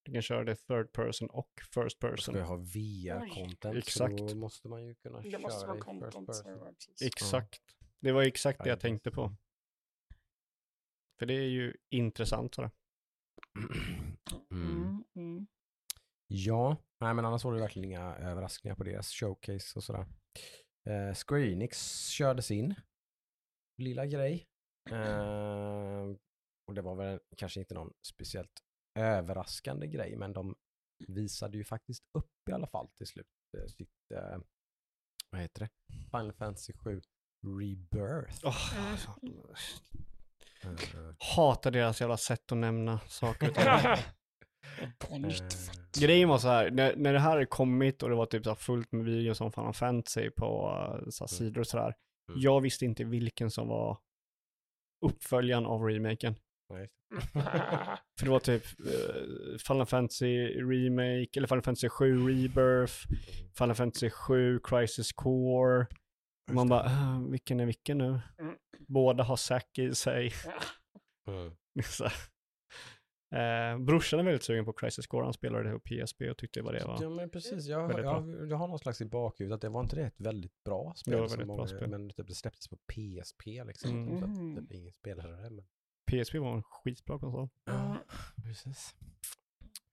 Du kan köra det third person och first Ska person. jag ha VR-content Exakt. så då måste man ju kunna Det måste köra vara i first person. Exakt. Det var exakt det jag tänkte på. För det är ju intressant sådär. Mm. Mm, mm. Ja, nej men annars var det verkligen inga överraskningar på deras showcase och sådär. Eh, Square Enix körde sin lilla grej. Eh, och det var väl kanske inte någon speciellt överraskande grej, men de visade ju faktiskt upp i alla fall till slut eh, sitt, eh, vad heter det, Final Fantasy 7 Rebirth. Eh, hatar deras jävla sätt att nämna saker. På nytt. eh, Grejen var så här, när, när det här hade kommit och det var typ så fullt med videos om Final Fantasy på uh, så här sidor och sådär. Mm. Jag visste inte vilken som var uppföljaren av remaken. nej. För det var typ uh, Final Fantasy Remake, eller Final Fantasy 7 Rebirth, Final Fantasy 7 Crisis Core. Och man bara, "Ah, vilken är vilken nu? Mm. Båda har Zack i sig. Mm. Så. Eh, brorsan är väldigt sugen på Crisis Core, han spelade det på PSP och tyckte vad det var. Ja men precis, jag, Väldigt jag, jag har någon slags i bakhuvudet att det var inte det ett väldigt bra spel. Det var väldigt bra många, spel. Men typ det släpptes på PSP liksom. Mm. Så Mm. att typ ingen spelade det. Men... PSP var en skitbra konsol. Mm. precis.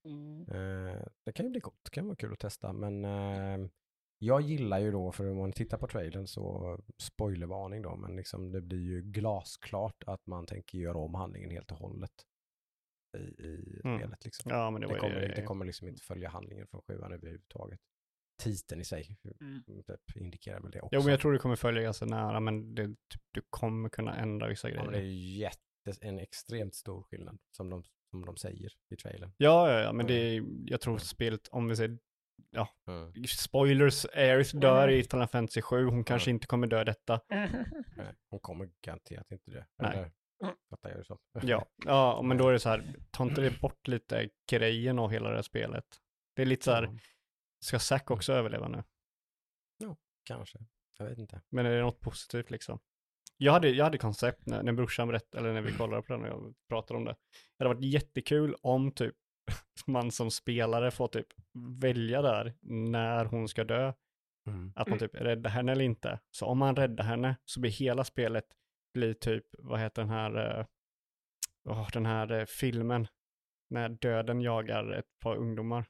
Mm. Eh, det kan ju bli gott, det kan vara kul att testa. Men eh, jag gillar ju då, för om man tittar på trailern så, spoilervarning då, men liksom det blir ju glasklart att man tänker göra om handlingen helt och hållet i, i Mm. spelet. Liksom. Ja, men det Det, kommer, ju det kommer liksom inte följa handlingen från sjuan överhuvudtaget. Titeln i sig Mm. typ, indikerar väl det också. Jo, men jag tror det kommer följa ganska nära, men det, typ, du kommer kunna ändra vissa Ja, grejer. men det är jätte, en extremt stor skillnad som de, som de säger i trailern. Ja, ja, ja, men det är, jag tror spelet, om vi säger Mm. spoilers, Aerith dör i Final Fantasy 7, hon kanske Mm. inte kommer dö detta. Nej, Hon kommer garanterat inte det. Nej. Eller, Mm. Fattar jag det som. Ja, ja, men då är det så här, ta inte det bort lite grejen av hela det här spelet. Det är lite så här, Ja, ska Zack också överleva nu? kanske. Jag vet inte. Men är det något positivt liksom? Jag hade, jag hade koncept när, när brorsan berättade, eller när vi kollade på den och jag pratade om det. Det hade varit jättekul om typ man som spelare får typ välja där när hon ska dö. Mm. Att man typ räddar henne eller inte. Så om man räddar henne så blir hela spelet blir typ, vad heter den här, åh, den här eh, filmen när döden jagar ett par ungdomar.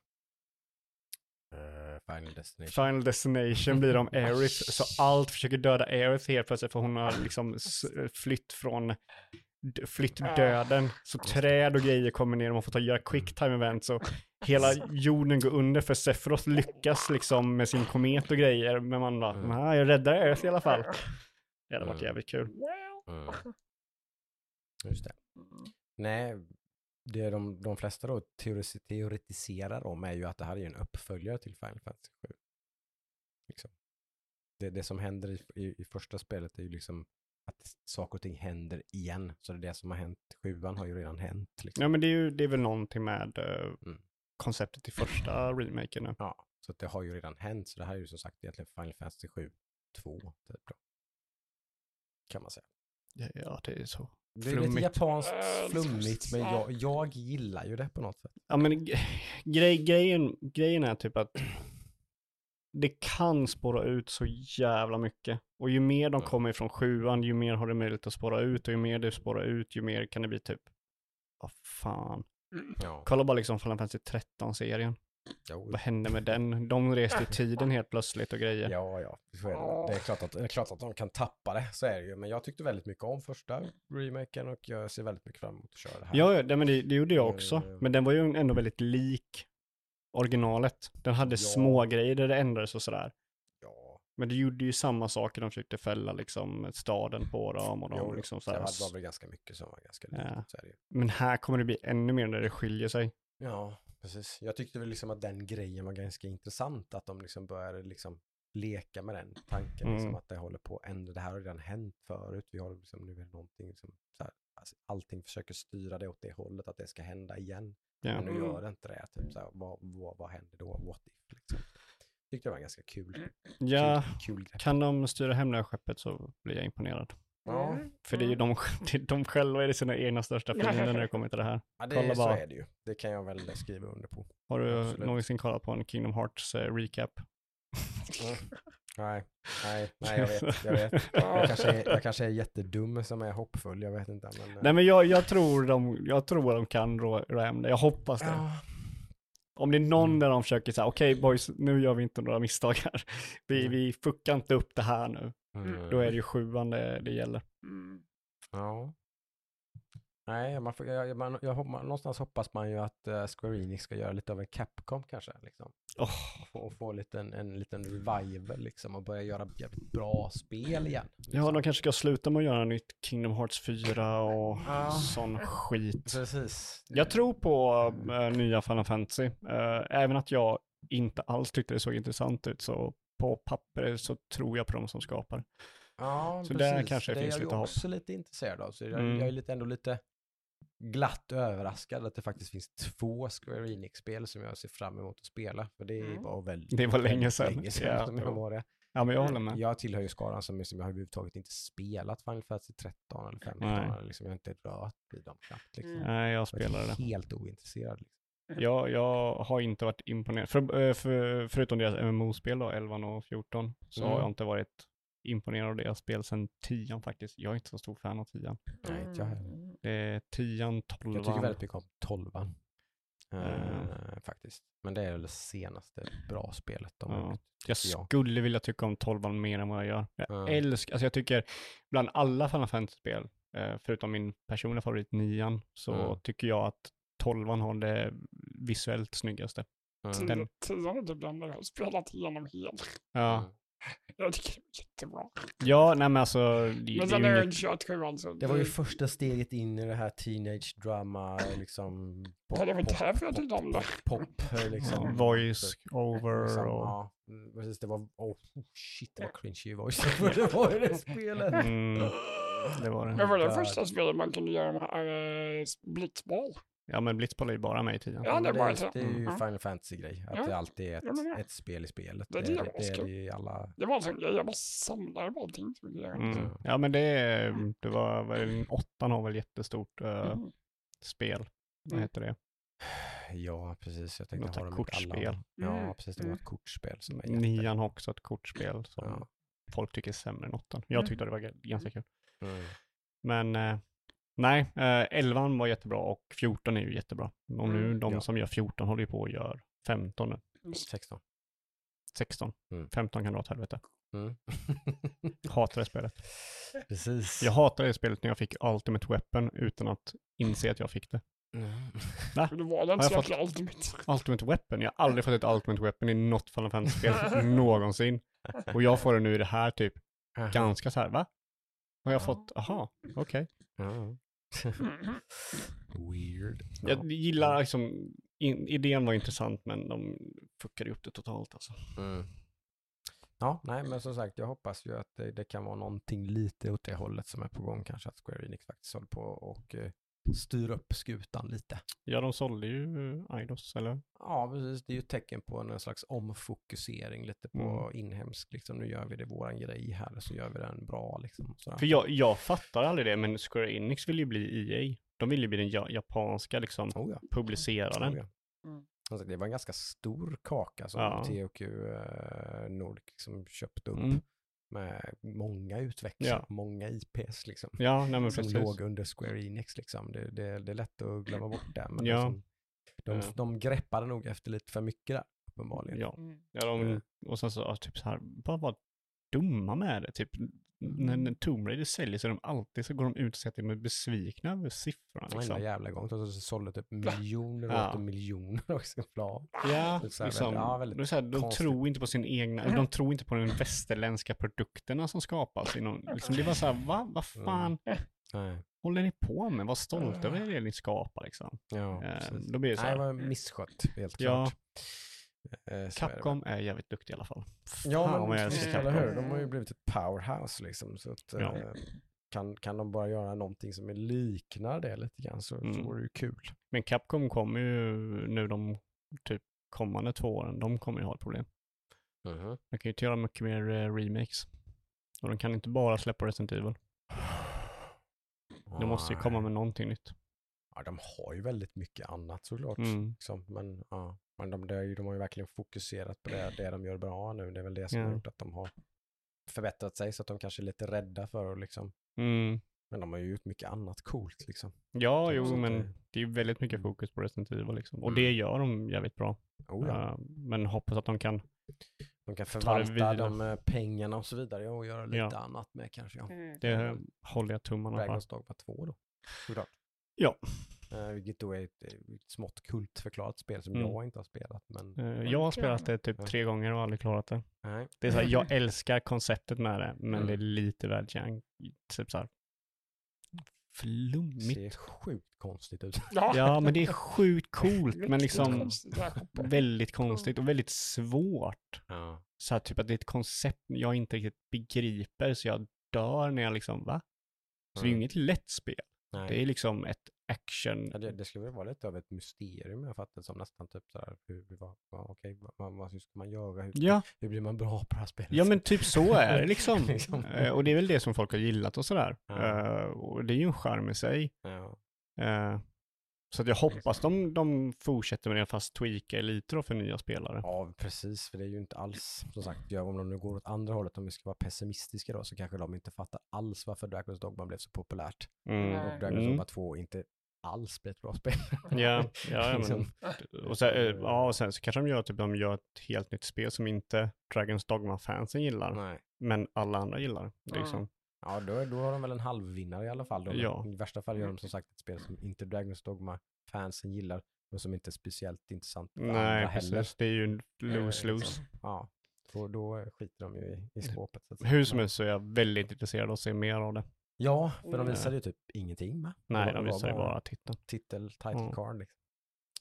Eh, Final Destination. Final Destination blir de Aerith, så allt försöker döda Aerith helt plötsligt för hon har liksom flytt från flytt döden. Så träd och grejer kommer ner och man får ta göra quick time events och hela jorden går under för Sephiroth lyckas liksom med sin komet och grejer. Men man bara, Mm. nej jag räddar Aerith i alla fall. Det hade varit Mm. jävligt kul. Mm. Just det. Nej, det de, de flesta då teoretiserar om är ju att det här är ju en uppföljare till Final Fantasy 7. Liksom. Det, det som händer i, i, i första spelet är ju liksom att saker och ting händer igen. Så det är det som har hänt, sjuan har ju redan hänt. Liksom. Ja men det är ju det är väl någonting med eh, Mm. konceptet i första remaken. Ja, så att det har ju redan hänt. Så det här är ju som sagt egentligen Final Fantasy 7 2. Typ då. Kan man säga. Ja det är så. Det är lite Flummigt. japanskt Eh, flummigt, men ja. jag, jag gillar ju det på något sätt. Ja men grej, grejen, grejen är typ att det kan spåra ut så jävla mycket. Och ju mer de kommer ifrån sjuan, ju mer har det möjlighet att spåra ut och ju mer det spårar ut, ju mer kan det bli typ, vad fan. Ja, Kolla bara liksom Final Fantasy 13-serien. Jo, Vad hände med den? De reste i tiden helt plötsligt och grejer. Ja, ja, så är det. Det är, klart att, det är klart att de kan tappa det, så är det ju. Men jag tyckte väldigt mycket om första remaken och jag ser väldigt mycket fram emot att köra det här. Ja, ja det, men det, det gjorde jag Eh, också. Men den var ju ändå väldigt lik originalet. Den hade Ja. små grejer där det ändrades och sådär. ja Men det gjorde ju samma saker, de försökte fälla liksom staden på dem och de jo, liksom det sådär. var, var väl ganska mycket som var ganska likt. Ja. Det. Men här kommer det bli ännu mer där det skiljer sig. Ja, precis. Jag tyckte väl liksom att den grejen var ganska intressant, att de liksom började liksom leka med den tanken, Mm. liksom att det håller på att ändra. Det här har redan hänt förut. Vi har liksom, nu är det någonting, liksom, så här, alltså, allting försöker styra det åt det hållet, att det ska hända igen. Ja. Men nu Mm. gör det inte det. Typ, så här, vad, vad, vad händer då? What if? Liksom. Tyckte det var ganska kul. ja, Kul, kul grepp. kan de styra hem det här skeppet så blir jag imponerad. Ja, Mm. För det är ju de, det är de själva är sina egna största fiender när det kommer till det här. ja det, Kolla så bara. är det ju. Det kan jag väl skriva under på. Har du Absolut. någonsin kollat på en Kingdom Hearts eh, recap? Mm. Nej, nej, nej, jag vet. Jag, vet. Jag, kanske är, jag kanske är jättedum som är hoppfull, jag vet inte. Men, eh, Nej men jag, jag, tror de, jag tror de kan rå rå hem det, jag hoppas det. ja, Om det är någon Mm. där de försöker säga, okej boys, nu gör vi inte några misstag här. Vi, Mm. vi fuckar inte upp det här nu. Mm, Då är det ju sjuan det, det gäller. Mm. Ja. Nej, man får, jag, man, jag, hoppas- någonstans hoppas man ju att uh, Square Enix ska göra lite av en Capcom kanske. Liksom. Åh, Och få lite en, en liten revival liksom och börja göra jävligt bra spel igen. Ja, liksom. de kanske ska sluta med att göra nytt Kingdom Hearts 4 och Ja. sån skit. Precis. Jag tror på äh, nya Final Fantasy. Äh, även att jag inte alls tyckte det såg intressant ut så på papper så tror jag på de som skapar. Ja, Så precis. där kanske det det finns är jag lite ju hopp. också lite intresserad av. Så jag, Mm. jag är lite, ändå lite glatt överraskad att det faktiskt finns två Square Enix-spel som jag ser fram emot att spela. För det Mm. var väldigt Det var länge sedan. länge sedan Ja, som jag var det. Ja, men jag håller med. Jag tillhör ju skaran som, som jag har överhuvudtaget inte spelat Final Fantasy 13 eller 15. Nej. Eller liksom, jag har inte rört vid dem knappt. Liksom. Mm. Nej, jag Jag spelade är det. helt ointresserad. Liksom. Jag, jag har inte varit imponerad. För, eh, för, förutom deras MMO-spel då, 11 och 14, så Mm. har jag inte varit imponerad av deras spel sedan 10 faktiskt. Jag är inte så stor fan av 10. Nej, inte jag heller. Mm. Det är 10, 12. Jag tycker väldigt mycket om 12 uh, Mm. faktiskt. Men det är väl det senaste bra spelet de har Ja. gjort. Jag skulle vilja tycka om 12 mer än vad jag gör. Jag Ja. älskar, alltså jag tycker bland alla Final Fantasy-spel, eh, förutom min personliga favorit 9 så Mm. tycker jag att 12 har det visuellt snyggaste. Mm. Den- Tio- Tian är typ den jag har spelat igenom helt. Ja, Jag tycker det är jättebra. ja nej men alltså, det, det Men sen är jag inget, kört Det var ju första steget in i det här teenage drama, liksom. Ja, det var därför jag tyckte om det. Pop, pop liksom. ja, voice over Liksom, och... ja, precis. Det var, oh, shit, det var cringy voice. det var ju det spelet. Mm, det var det. Men var det första spelet man kunde göra de här eh, blitzboll? Ja men Blitzball är ju bara med i 10. Ja, det är, det. det är ju Mm. Final Fantasy-grej. Att Ja. det alltid är ett, ja. ett spel i spelet. Det är Det, det det, är det i alla... Det var en sån grej, jag bara samlade på allting. Mm. Ja men det, är- det var, väl- åttan har väl jättestort eh, Mm. spel. Vad Mm. heter det? Ja, precis. Jag tänkte ha dem alla. kortspel. Ja, Mm. precis. Det var Mm. ett kortspel som är jätte... Nian har också ett kortspel som Ja. folk tycker är sämre än åttan. Jag Mm. tyckte det var ganska kul. Mm. Men eh, nej, eh, 11 var jättebra och 14 är ju jättebra. Och nu Mm, de ja. som gör 14 håller ju på och gör 15 nu. 16. 16. Mm. 15 kan dra åt helvete. Mm. Hatar det spelet. precis. Jag hatade det spelet när jag fick Ultimate Weapon utan att inse att jag fick det. Mm. Det var det Har inte jag fått- ultimate. Ultimate Weapon, jag har aldrig fått ett Ultimate Weapon i något Final Fantasy-spel någonsin. Och jag får det nu i det här typ ganska så här, va? Har jag fått, aha, okej. Mhm. Weird. Jag gillar liksom, in, idén var intressant men de fuckade upp det totalt alltså. Mm. Ja, nej men som sagt jag hoppas ju att det, det kan vara någonting lite åt det hållet som är på gång kanske att Square Enix faktiskt håller på och eh, styr upp skutan lite. Ja, de sålde ju eh, Eidos, eller? Ja, precis. Det är ju ett tecken på en slags omfokusering lite på Mm. inhemsk, liksom nu gör vi det våran grej här så gör vi den bra liksom. Sådär. För jag, jag fattar aldrig det, men Square Enix vill ju bli EA. De vill ju bli den ja, japanska liksom Oh, ja. publiceraren. Oh, ja. Mm. Alltså, det var en ganska stor kaka som Ja. THQ eh, Nordic liksom köpte upp Mm. Med många utvecklare, Ja. många IPs liksom. Ja, nej men som precis. låg under Square Enix liksom. Det, det, det är lätt att glömma bort det. Men Ja. liksom, de, Ja. de greppade nog efter lite för mycket där, uppenbarligen. Ja, Mm. ja de, Mm. och sen så, ja, typ så här, bara vara dumma med det. Typ, när, när Tomb Raider säljer så är de alltid, så går de ut och säger att de är besvikna över siffrorna. Varenda Liksom. jävla gång. Så, så sålde typ miljoner och Ja. åter miljoner exemplar. Ja, så här liksom, ja, väldigt det är så här, de konstigt. tror inte på sin egna, Mm. de tror inte på de västerländska produkterna som skapas. Inom, liksom, det bara så här, va? Vad Mm. fan Nej. håller ni på med? Var stolta över det ni skapar liksom. Ja, Eh, då blir det så Nej, det här, var misskött, helt Ja. Eh, så är Capcom är jävligt duktig i alla fall. Ja, Fan, men visst, älskar eller Capcom. hur? De har ju blivit ett powerhouse liksom. Så att, Ja. eh, kan, kan de bara göra någonting som är liknar det lite grann så, så Mm. vore det ju kul. Men Capcom kommer ju nu de typ kommande två åren, de kommer ju ha ett problem. Mhm. De kan ju inte göra mycket mer eh, remakes. Och de kan inte bara släppa Resident Evil. De måste ju komma med någonting nytt. Ja, de har ju väldigt mycket annat såklart. Mm. Liksom. Men, ja, men de, ju, de har ju verkligen fokuserat på det, det de gör bra nu. Det är väl det som har Ja. gjort att de har förbättrat sig så att de kanske är lite rädda för att liksom. Mm. Men de har ju gjort mycket annat coolt liksom. Ja, Så jo, men det- det är ju väldigt mycket fokus på Resident Evil liksom. Och Mm. det gör de jävligt bra. Oh, ja. Eh, men hoppas att de kan, De kan förvalta de eh, pengarna och så vidare och göra lite Ja. annat med kanske. Ja. Mm. det håller jag tummarna för. Dragon's Dogma 2 då. Såklart. Ja. Eh, vilket då är ett, ett smått kultförklarat spel som Mm. jag inte har spelat. Men Eh, jag har spelat det typ tre gånger och aldrig klarat det. nej. Det är så här, jag älskar konceptet med det, men Mm. det är lite väl jank, typ så här flummigt. ser sjukt konstigt ut. Ja. Ja, men det är sjukt coolt, men liksom konstigt väldigt konstigt och väldigt svårt. Ja. Så här, typ att det är ett koncept jag inte riktigt begriper, så jag dör när jag liksom, va? Så det är ju Mm. inget lätt spel. Nej. Det är liksom ett action. Ja, det, det skulle väl vara lite av ett mysterium jag fattar som nästan typ sådär, hur, vad, vad, okej, vad, vad, hur ska man göra, hur, Ja, hur blir man bra på det här spelet? ja men typ så är det liksom. Liksom. Eh, och det är väl det som folk har gillat och sådär. Ja. Eh, och det är ju en charm i sig. Ja. Eh, så att jag hoppas de, de fortsätter med det fast tweakar lite då för nya spelare. ja, precis, för det är ju inte alls, som sagt, om de nu går åt andra hållet, om vi ska vara pessimistiska då, så kanske de inte fattar alls varför Dragon's Dogma blev så populärt. Mm. Och Dragon's Mm. Dogma 2 inte alls blir ett bra spel. Ja, ja, ja, Liksom. men, och sen, eh, ja, och sen så kanske de gör, typ, de gör ett helt nytt spel som inte Dragons Dogma-fansen gillar, Nej. men alla andra gillar. Det är Ja. liksom, då, då har de väl en halvvinnare i alla fall. Då. Ja. I värsta fall gör de som sagt ett spel som inte Dragon's Dogma-fansen gillar, men som inte är speciellt intressant för andra nej, heller. precis. Det är ju en lose-lose. liksom. Ja, då, då skiter de ju i, i skåpet. Så att säga. Hur som helst så är jag väldigt intresserad av att se mer av det. Ja, för de Mm. visade ju typ ingenting med. Nej, de visar ju bara titeln. Titel, title Mm. card liksom.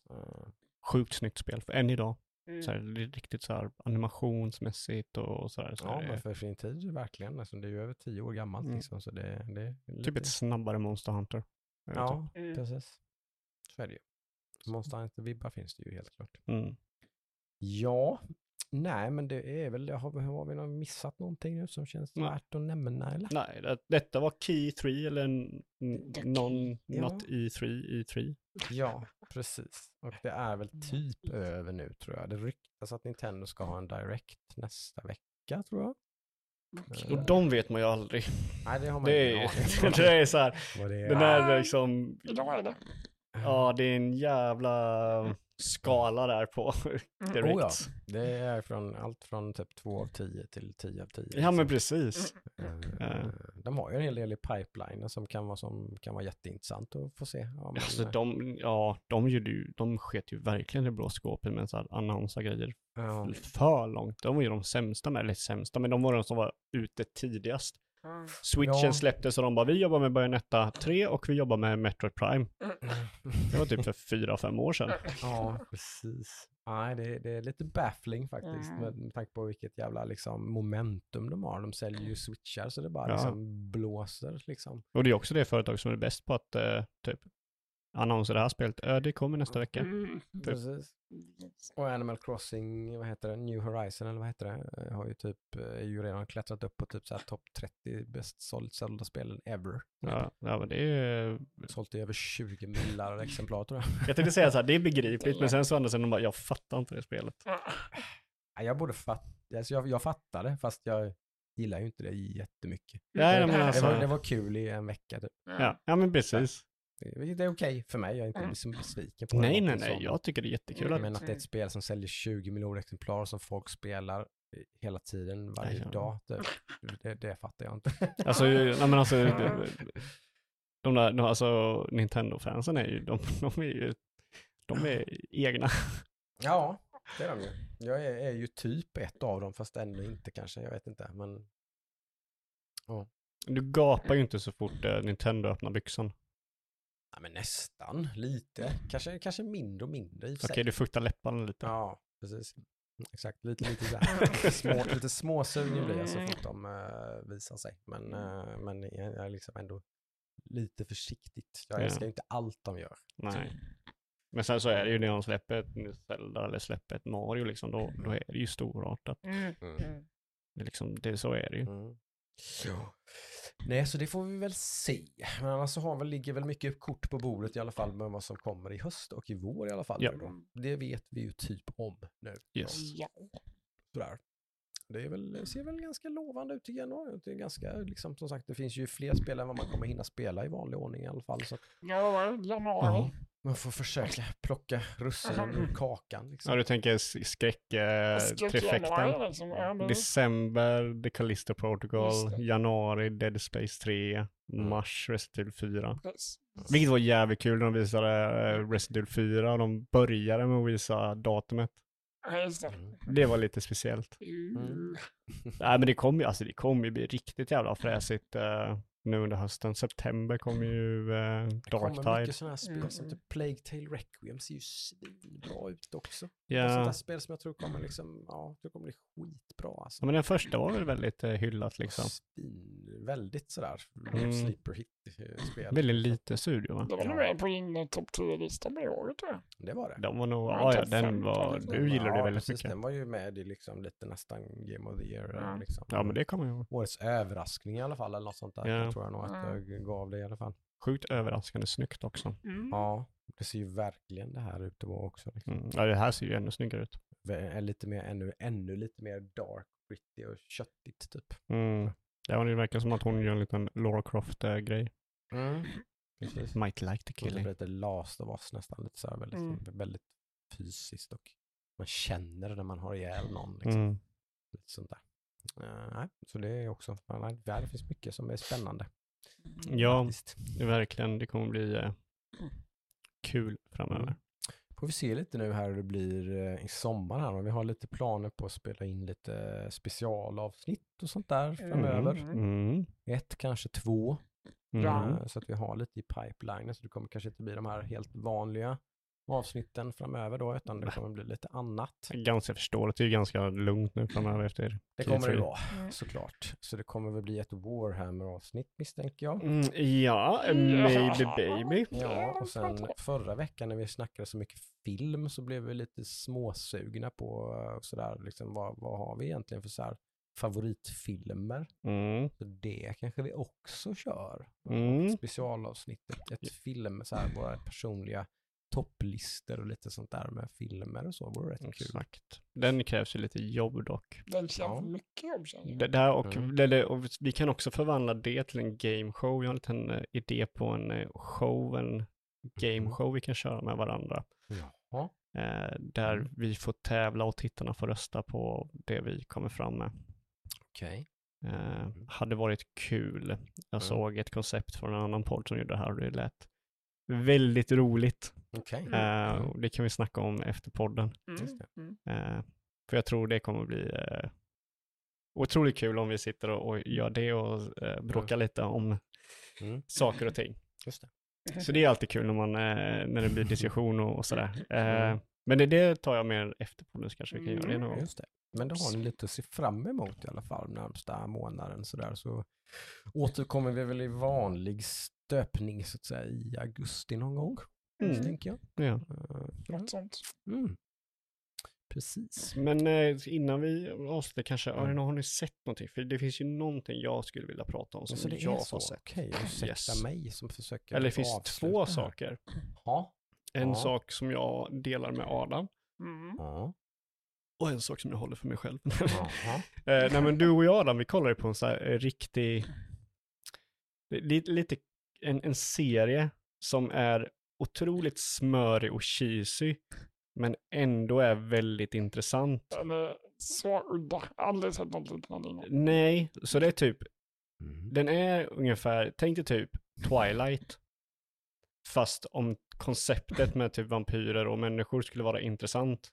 Eh, Sjukt snyggt spel, för än idag. Mm. Så här, det är riktigt så här animationsmässigt och sådär. Så ja, här, det men för sin tid verkligen. Alltså, det är ju över tio år gammalt Mm. liksom, så det, det är lite... typ ett snabbare Monster Hunter. Eh, typ. Ja, Mm. precis. Så är det ju. Monster Hunter-vibbar finns det ju helt klart. Mm. Ja, nej men det är väl, har, vi- har vi missat någonting nu som känns Nej. värt att nämna eller? Nej, det, detta var Key 3 eller n- n- The non, Ja. E E3, E3. Ja, precis. Och det är väl typ över nu tror jag. Det ryktas att Nintendo ska ha en Direct nästa vecka tror jag. Okej. Och de vet man ju aldrig. Nej, det har man Det ingen är, det är så här, är. den är liksom, Idag är det. ja det är en jävla skala där på direkt. Oh ja, det är från allt från typ 2 av 10 till 10 av 10. Ja men liksom. precis. Eh. De har ju en hel del i pipelinen som kan vara, som kan vara jätteintressant att få se. Ja, men, Alltså eh, de, ja, de gjorde ju, de sket ju verkligen det blå skåpet med så här annonsa grejer ja, för långt. De var ju de sämsta med, eller sämsta, men de var de som var ute tidigast. Switchen Ja. släpptes och de bara, vi jobbar med Bayonetta 3 och vi jobbar med Metroid Prime. Det var typ för fyra, fem år sedan. Ja, precis. Nej, det, det är lite baffling faktiskt Mm. med, med tanke på vilket jävla liksom, momentum de har. De säljer ju switchar så det bara Ja. liksom blåser liksom. Och det är också det företag som är bäst på att eh, typ annonsera det här spelet. Ja, det kommer nästa vecka. Mm. Precis. Och Animal Crossing, vad heter det, New Horizon eller vad heter det, eh, har ju typ, eh, är ju redan klättrat upp på typ så här topp 30 bäst såld- sålda spelen ever. Ja, ja, men det är... Sålt i över 20 miljoner exemplar tror jag. Jag tänkte säga så här, det är begripligt, men sen så andra sidan, bara, jag fattar inte det spelet. Ja, Jag borde fatta, alltså jag, jag fattar det fast jag gillar ju inte det jättemycket. Nej, det, men alltså- det, var, det var kul i en vecka typ. Ja, ja men precis. Det det är okej för mig, jag är inte Mm. liksom besviken på det. Nej, nej, nej, sånt. jag tycker det är jättekul. Men att det är ett spel som säljer 20 miljoner exemplar som folk spelar hela tiden, varje Ja. dag, typ. det, det fattar jag inte. Alltså, nej men alltså, de, de där, alltså Nintendo-fansen är ju, de, de är ju, de är egna. ja, det är de ju. Jag är, är ju typ ett av dem, fast ändå inte kanske, jag vet inte. Men Du gapar ju inte så fort eh, Nintendo öppnar byxan. Ja, men nästan, lite. Kanske, kanske mindre och mindre i och Okej, du fuktar läpparna lite. Ja, precis. Exakt, lite, lite, där. små, lite småsugen blir jag så fort de uh, visar sig. Men, eh, men jag jag är liksom ändå lite försiktigt. Jag Ja. älskar ju inte allt de gör. Nej. Men sen så är det ju när de släpper ett Zelda eller släpper ett Mario liksom, då, då är det ju storartat. Mm. Mm. Mm. Det är liksom, det, så är det ju. Mm. Ja. Nej, så det får vi väl se. Men annars så har väl, ligger väl mycket kort på bordet i alla fall med vad som kommer i höst och i vår i alla fall. Ja. Det vet vi ju typ om nu. Yes. Ja. Sådär. Det är väl, ser väl ganska lovande ut jag ändå. Det är ganska, liksom, som sagt, det finns ju fler spel än vad man kommer hinna spela i vanlig ordning i alla fall. Så Ja, januari. Man får försöka plocka russinen ur kakan. Liksom. Ja, du tänker s- Skräck skräck-trifectan. januari liksom. Ja, December, The Callisto Protocol, januari, Dead Space 3, Mm. mars, Resident Evil 4. Precis. Vilket var jävligt kul när de visade eh, Resident Evil 4 och de började med att visa datumet. Det. Mm. Det var lite speciellt. Mm. Nej men det kommer ju, alltså det kommer ju bli riktigt jävla fräsigt eh, nu under hösten. September kommer ju eh, Det Dark kommer Tide. mycket sådana här spel Mm. som typ Plague Tale Requiem ser ju svinbra ut också. Ja. där spel som jag tror kommer liksom, ja, jag tror kommer bli skitbra alltså. ja, men den första var väl väldigt eh, hyllat liksom. Svin, väldigt sådär, Mm. sleeper hit-spel. Väldigt lite studio va? Det var nog med på din eh, topp 10-lista med året tror jag. Det var det. De var nog, Ja, ja, ja den var, topp du gillade det väldigt precis, mycket. Den var ju med i liksom lite nästan Game of the Year. Ja. Liksom. Ja men det kommer ju Årets överraskning i alla fall, eller något sånt där. Ja. Tror jag nog att Ja. jag gav det i alla fall. sjukt överraskande snyggt också. Mm. Ja, det ser ju verkligen det här ut att vara också. Liksom. Mm. Ja det här ser ju ännu snyggare ut. Lite mer, ännu, ännu lite mer dark, gritty och köttigt typ. Mm. Ja, det verkar som att hon gör en liten Lara Croft-grej. Mm. Precis. Might like the det killing. blir lite last of us nästan, lite så här väldigt, Mm. väldigt fysiskt och man känner när man har ihjäl någon. Liksom. Mm. Lite sånt där. Eh, nej, så det är också, det finns mycket som är spännande. Ja, faktiskt. verkligen. Det kommer bli eh, kul framöver. Mm. Får vi se lite nu här hur det blir eh, i sommar här. och Vi har lite planer på att spela in lite specialavsnitt och sånt där framöver. Mm. Mm. Ett, kanske två. Mm. eh, Så att vi har lite i pipeline. Så det kommer kanske inte bli de här helt vanliga avsnitten framöver då, utan det kommer bli lite annat. Ganska förståeligt. Det är ju ganska lugnt nu framöver efter Det kommer det Q3. vara, Mm. såklart. Så det kommer väl bli ett Warhammer-avsnitt misstänker jag. Mm, ja, maybe baby. Ja, och sen förra veckan när vi snackade så mycket film så blev vi lite småsugna på eh, sådär, liksom, vad, vad har vi egentligen för så här favoritfilmer? Mm. Så det kanske vi också kör. Mm. Specialavsnittet, ett film, så här, våra personliga topplistor och lite sånt där med filmer och så vore rätt kul. Exakt. Den krävs ju lite jobb dock. Den känns Ja. mycket jobb känner jag. Det där och, Mm. det, det, och vi kan också förvandla det till en game show. Jag har en liten eh, idé på en eh, show, en game Mm. show vi kan köra med varandra. Jaha. Eh, där Mm. vi får tävla och tittarna får rösta på det vi kommer fram med. Okej. Eh, hade varit kul. Jag Mm. såg ett koncept från en annan podd som gjorde det här och det lät väldigt roligt. Okej. Eh, Mm. och det kan vi snacka om efter podden. Mm. Mm. Eh, för jag tror det kommer bli eh, otroligt kul om vi sitter och, och gör det och eh, bråkar lite om Mm. saker och ting. Just det. Så det är alltid kul när, man, eh, när det blir diskussion och, och sådär. Mm. Eh, men det, det tar jag mer efter på nu så kanske vi kan göra det någon gång. Just det. Men då har ni lite att se fram emot i alla fall närmsta månaden sådär. Så återkommer vi väl i vanlig stöpning så att säga i augusti någon gång. Mm. Tänker jag. Ja. Eh, Något sånt. Mm. Precis. Men eh, innan vi avslutar kanske, har, Mm. ni- har ni sett någonting? För det finns ju någonting jag skulle vilja prata om som Så det jag är har så? sett. Okej, ursäkta Yes. mig som försöker Eller det finns två här. saker. Ja. En Ja. sak som jag delar med Adam Mm. Ja. och en sak som jag håller för mig själv. Eh, nej men du och jag Adam, vi kollade på en sån här eh, riktig, lite, lite en, en serie som är otroligt smörig och cheesy, men ändå är väldigt intressant. Den är så udda. Aldrig sett något liknande innan. Nej, så det är typ, Mm. den är ungefär, tänk dig typ Twilight. Fast om konceptet med typ vampyrer och människor skulle vara intressant.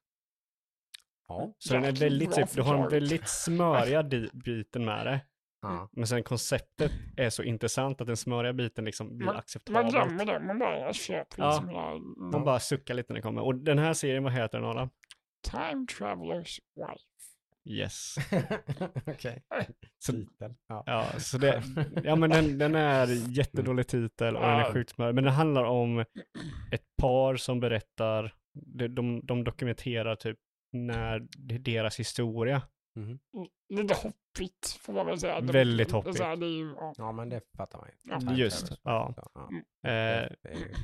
Ja. Så den är väldigt typ, du har en förklarat. väldigt smöriga biten med det. Ja. Men sen konceptet är så intressant att den smöriga biten liksom blir Man acceptabelt. glömmer det. Man bara, jag köper Ja. liksom ja. Man bara suckar lite när det kommer. Och den här serien, vad heter den Adam? Time Travelers Wife. Yes. Okej. Titel. Ja. Ja, så det, ja men den, den är jättedålig titel och den är sjukt smörig. Men den handlar om ett par som berättar, de, de, de dokumenterar typ när deras historia. Mhm. Lite hoppigt får man väl säga. Väldigt det hoppigt. så här, Det är ju, ja. ja, men det fattar man ju. Ja. Just, ja. ja. Mm. Eh, Det är ju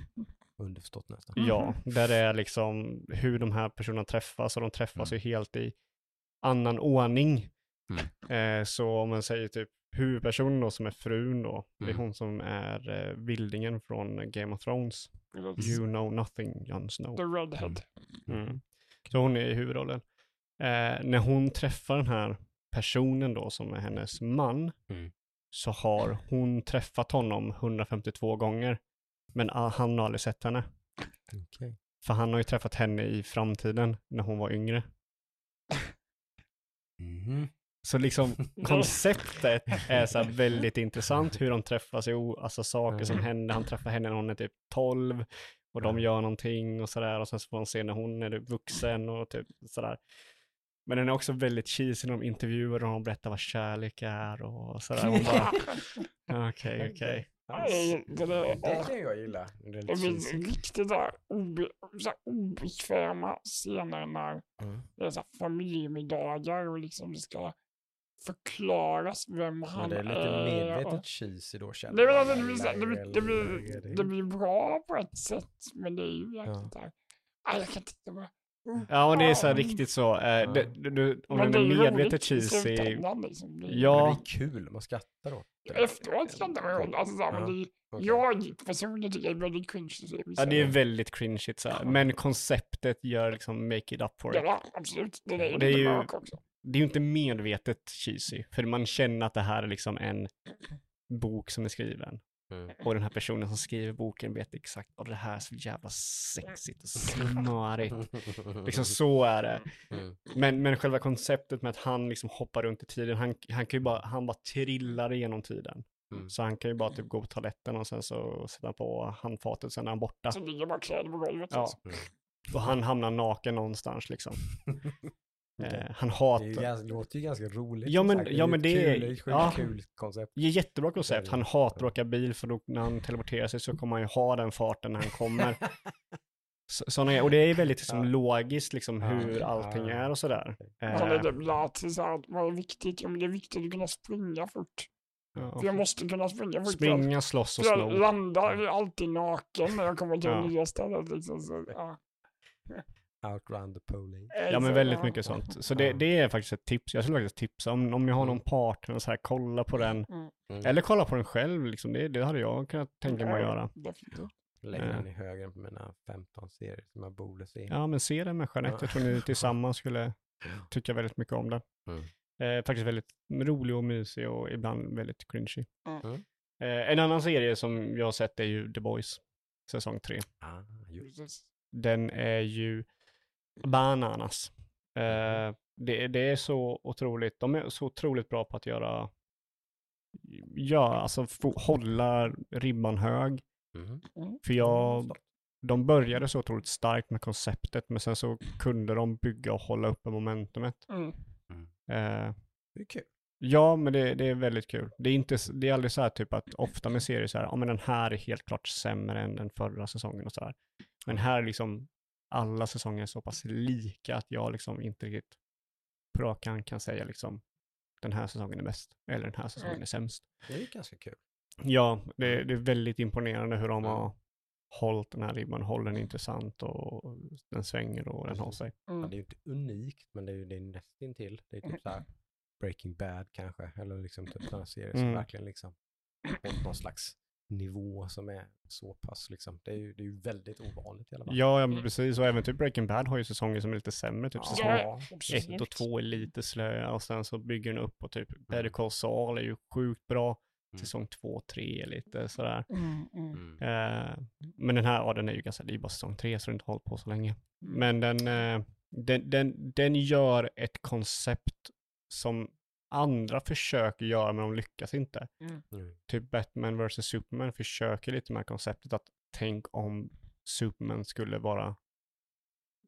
underförstått nästan. Ja, där det är liksom hur de här personerna träffas och de träffas ju helt i annan ordning. Eh, så om man säger typ huvudpersonen då som är frun då, det är Mm. hon som är eh, vildingen från Game of Thrones. You know nothing, Jon Snow. The Redhead. Mm. Så hon är i huvudrollen. Eh, när hon träffar den här personen då som är hennes man, Mm. så har hon träffat honom 152 gånger. Men ah, han har aldrig sett henne. Okej. För han har ju träffat henne i framtiden när hon var yngre. Mhm. Så liksom konceptet är så väldigt intressant hur de träffas, alltså saker som Mm. händer. Han träffar henne när hon är typ 12 och de Mm. gör någonting och sådär och sen så får man se när hon är vuxen och typ sådär. Men den är också väldigt cheesy när de intervjuar och de berättar vad kärlek är och sådär. Bara, Okej, okej. Nej, det är- Det kan jag gilla. Det är Det cheesy. riktigt där obe, så obekväma scener när Mm. det är så familjemiddagar och liksom det ska förklaras vem han Men det är lite är. medvetet och- cheesy då känner Det, är jag. alltså, det, blir, det, blir, det, blir, det blir bra på ett sätt, men det är ju jäkligt där. Nej, jag kan titta på Ja, men det är så här riktigt så. Eh, det, du, om Men den det är medvetet roligt i cheesy. slutändan, liksom. Det är-. Men det är kul, man skrattar åt det. Efteråt skrattar man ju. Alltså, så här, men Ja, det är, okej. Jag personligen tycker det är väldigt cringe. Ja, det är väldigt cringeigt så här. Men konceptet gör liksom make it up for it. Ja, absolut. Det är Och det är ju- också. det är ju inte medvetet cheesy, för man känner att det här är liksom en bok som är skriven. Mm. Och den här personen som skriver boken vet exakt, och det här är så jävla sexigt och smörigt. Liksom så är det. Mm. Men, men själva konceptet med att han liksom hoppar runt i tiden, han, han kan ju bara, han bara trillar igenom tiden. Mm. Så han kan ju bara typ gå på toaletten och sen så sätta på handfatet, sen är han borta. Så ligger bara kläder på golvet. Ja. Alltså. Och han hamnar naken någonstans liksom. Det- Eh, han Det är hatar, ju ganska, låter ju ganska roligt. Ja, men- ja, men det är- kul, det ett ja. kul koncept. det är jättebra koncept. Han Ja. hatar att åka bil för då när han teleporterar sig så kommer han ju ha den farten när han kommer. Så, såna och det är väldigt liksom, Ja. logiskt liksom, Ja. hur allting Ja. är och sådär. Han är Eh, typ sig så här att vad är viktigt? Jo, men det är viktigt att kunna springa fort. ja. För jag måste kunna springa fort. Springa, slåss och För jag landar alltid naken när jag kommer till Ja. det nya stället. Liksom, så, ja. Outrun the police. Ja men väldigt mycket sånt. Så det, det är faktiskt ett tips. Jag skulle faktiskt tipsa om, om ni har någon Mm. partner och så här, kolla på den. Mm. Mm. Eller kolla på den själv liksom. Det, det hade jag kunnat tänka mig att göra. Definitivt. Lägger Ja. den i högen på mina 15 serier som jag borde se. Ja men se den med Jeanette. Jag tror ni tillsammans skulle tycka väldigt mycket om den. Mm. Eh, faktiskt väldigt rolig och mysig och ibland väldigt cringy. Mm. Eh, en annan serie som jag har sett är ju The Boys. Säsong 3. Ah. Den är ju bananas. Eh, det, det är så otroligt, de är så otroligt bra på att göra, ja, alltså få, hålla ribban hög. Mhm. För jag, de började så otroligt starkt med konceptet, men sen så kunde de bygga och hålla uppe momentumet. Mm. Eh, Det är kul. ja, men det, det är väldigt kul. Det är, inte, det är aldrig så här typ att ofta med serier så här, ja men den här är helt klart sämre än den förra säsongen och så här. Men här är liksom alla säsonger så pass lika att jag liksom inte riktigt på rak kan säga liksom den här säsongen är bäst eller den här säsongen Mm. är sämst. Det är ju ganska kul. Ja, det, det är väldigt imponerande hur de Mm. har hållit den här ribban, håller den intressant och den svänger och den har sig. Ja, Mm. det är ju inte unikt, men det är ju det är nästintill. Det är typ så här Breaking Bad kanske, eller liksom typ sådana serier som Mm. verkligen liksom hållit någon slags nivå som är så pass liksom. Det är ju, det är ju väldigt ovanligt i alla fall. Ja, ja men precis. Och även typ Breaking Bad har ju säsonger som är lite sämre. Typ Ja. säsong Ja, ett och två är lite slöa och sen så bygger den upp och typ Better Mm. Call Saul är ju sjukt bra. Mm. Säsong två och tre är lite sådär. Mm, mm. Mm. Eh, men den här, ja den är ju ganska, det är ju bara säsong tre så den har inte hållit på så länge. Mm. Men den, eh, den, den, den gör ett koncept som andra försöker göra men de lyckas inte. Mm. Mm. Typ Batman vs Superman försöker lite med konceptet att tänk om Superman skulle vara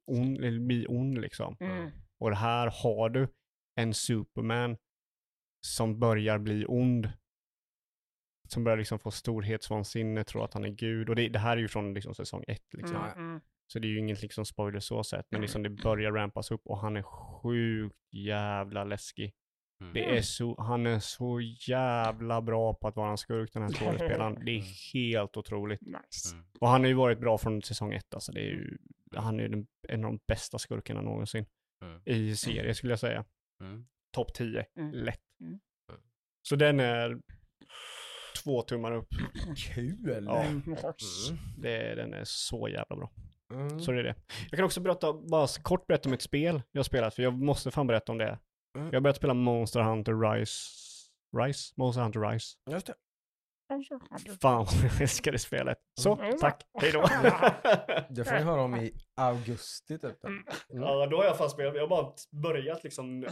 ond, eller bli ond liksom. Mm. Och det här har du en Superman som börjar bli ond. Som börjar liksom få storhetsvansinne, tror att han är gud. Och det, det här är ju från liksom säsong ett liksom. Ja. Mm. Så det är ju inget liksom spoiler så sett. Men liksom det börjar rampas upp och han är sjukt jävla läskig. Mm. Det är så, han är så jävla bra på att vara en skurk den här skådespelaren. Det är helt otroligt. Nice. Mm. Och han har ju varit bra från säsong ett alltså. Det är ju, han är ju den, en av de bästa skurkarna någonsin. Mm. I serie skulle jag säga. Mm. Topp 10, Mm. lätt. Mm. Så den är två tummar upp. Kul! Ja. Mm. Mm. Det, den är så jävla bra. Mm. Så det är det. Jag kan också berätta, bara kort berätta om ett spel jag har spelat, för jag måste fan berätta om det. Mm. Jag har börjat spela Monster Hunter Rise. Rise? Monster Hunter Rise. Just det. Fan jag älskar det spelet. Så, Mm. tack. Hej då. Det får ni höra om i augusti typ. då. Mm. Mm. ja, då har jag fan spelat. Jag har bara börjat liksom,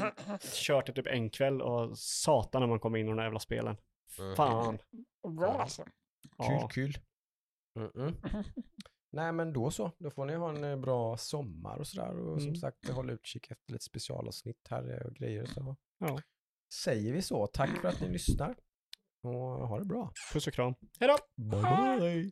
kört det typ en kväll och satan när man kommer in i de där jävla spelen. Mm. Fan. Bra alltså. Kul, kul. Mm-mm. Nej men då så, då får ni ha en eh, bra sommar och sådär och som Mm. sagt håll utkik efter lite specialavsnitt här eh, och grejer så Ja. säger vi så. Tack för att ni lyssnar och ha det bra. Puss och kram. Hej då. Bye bye!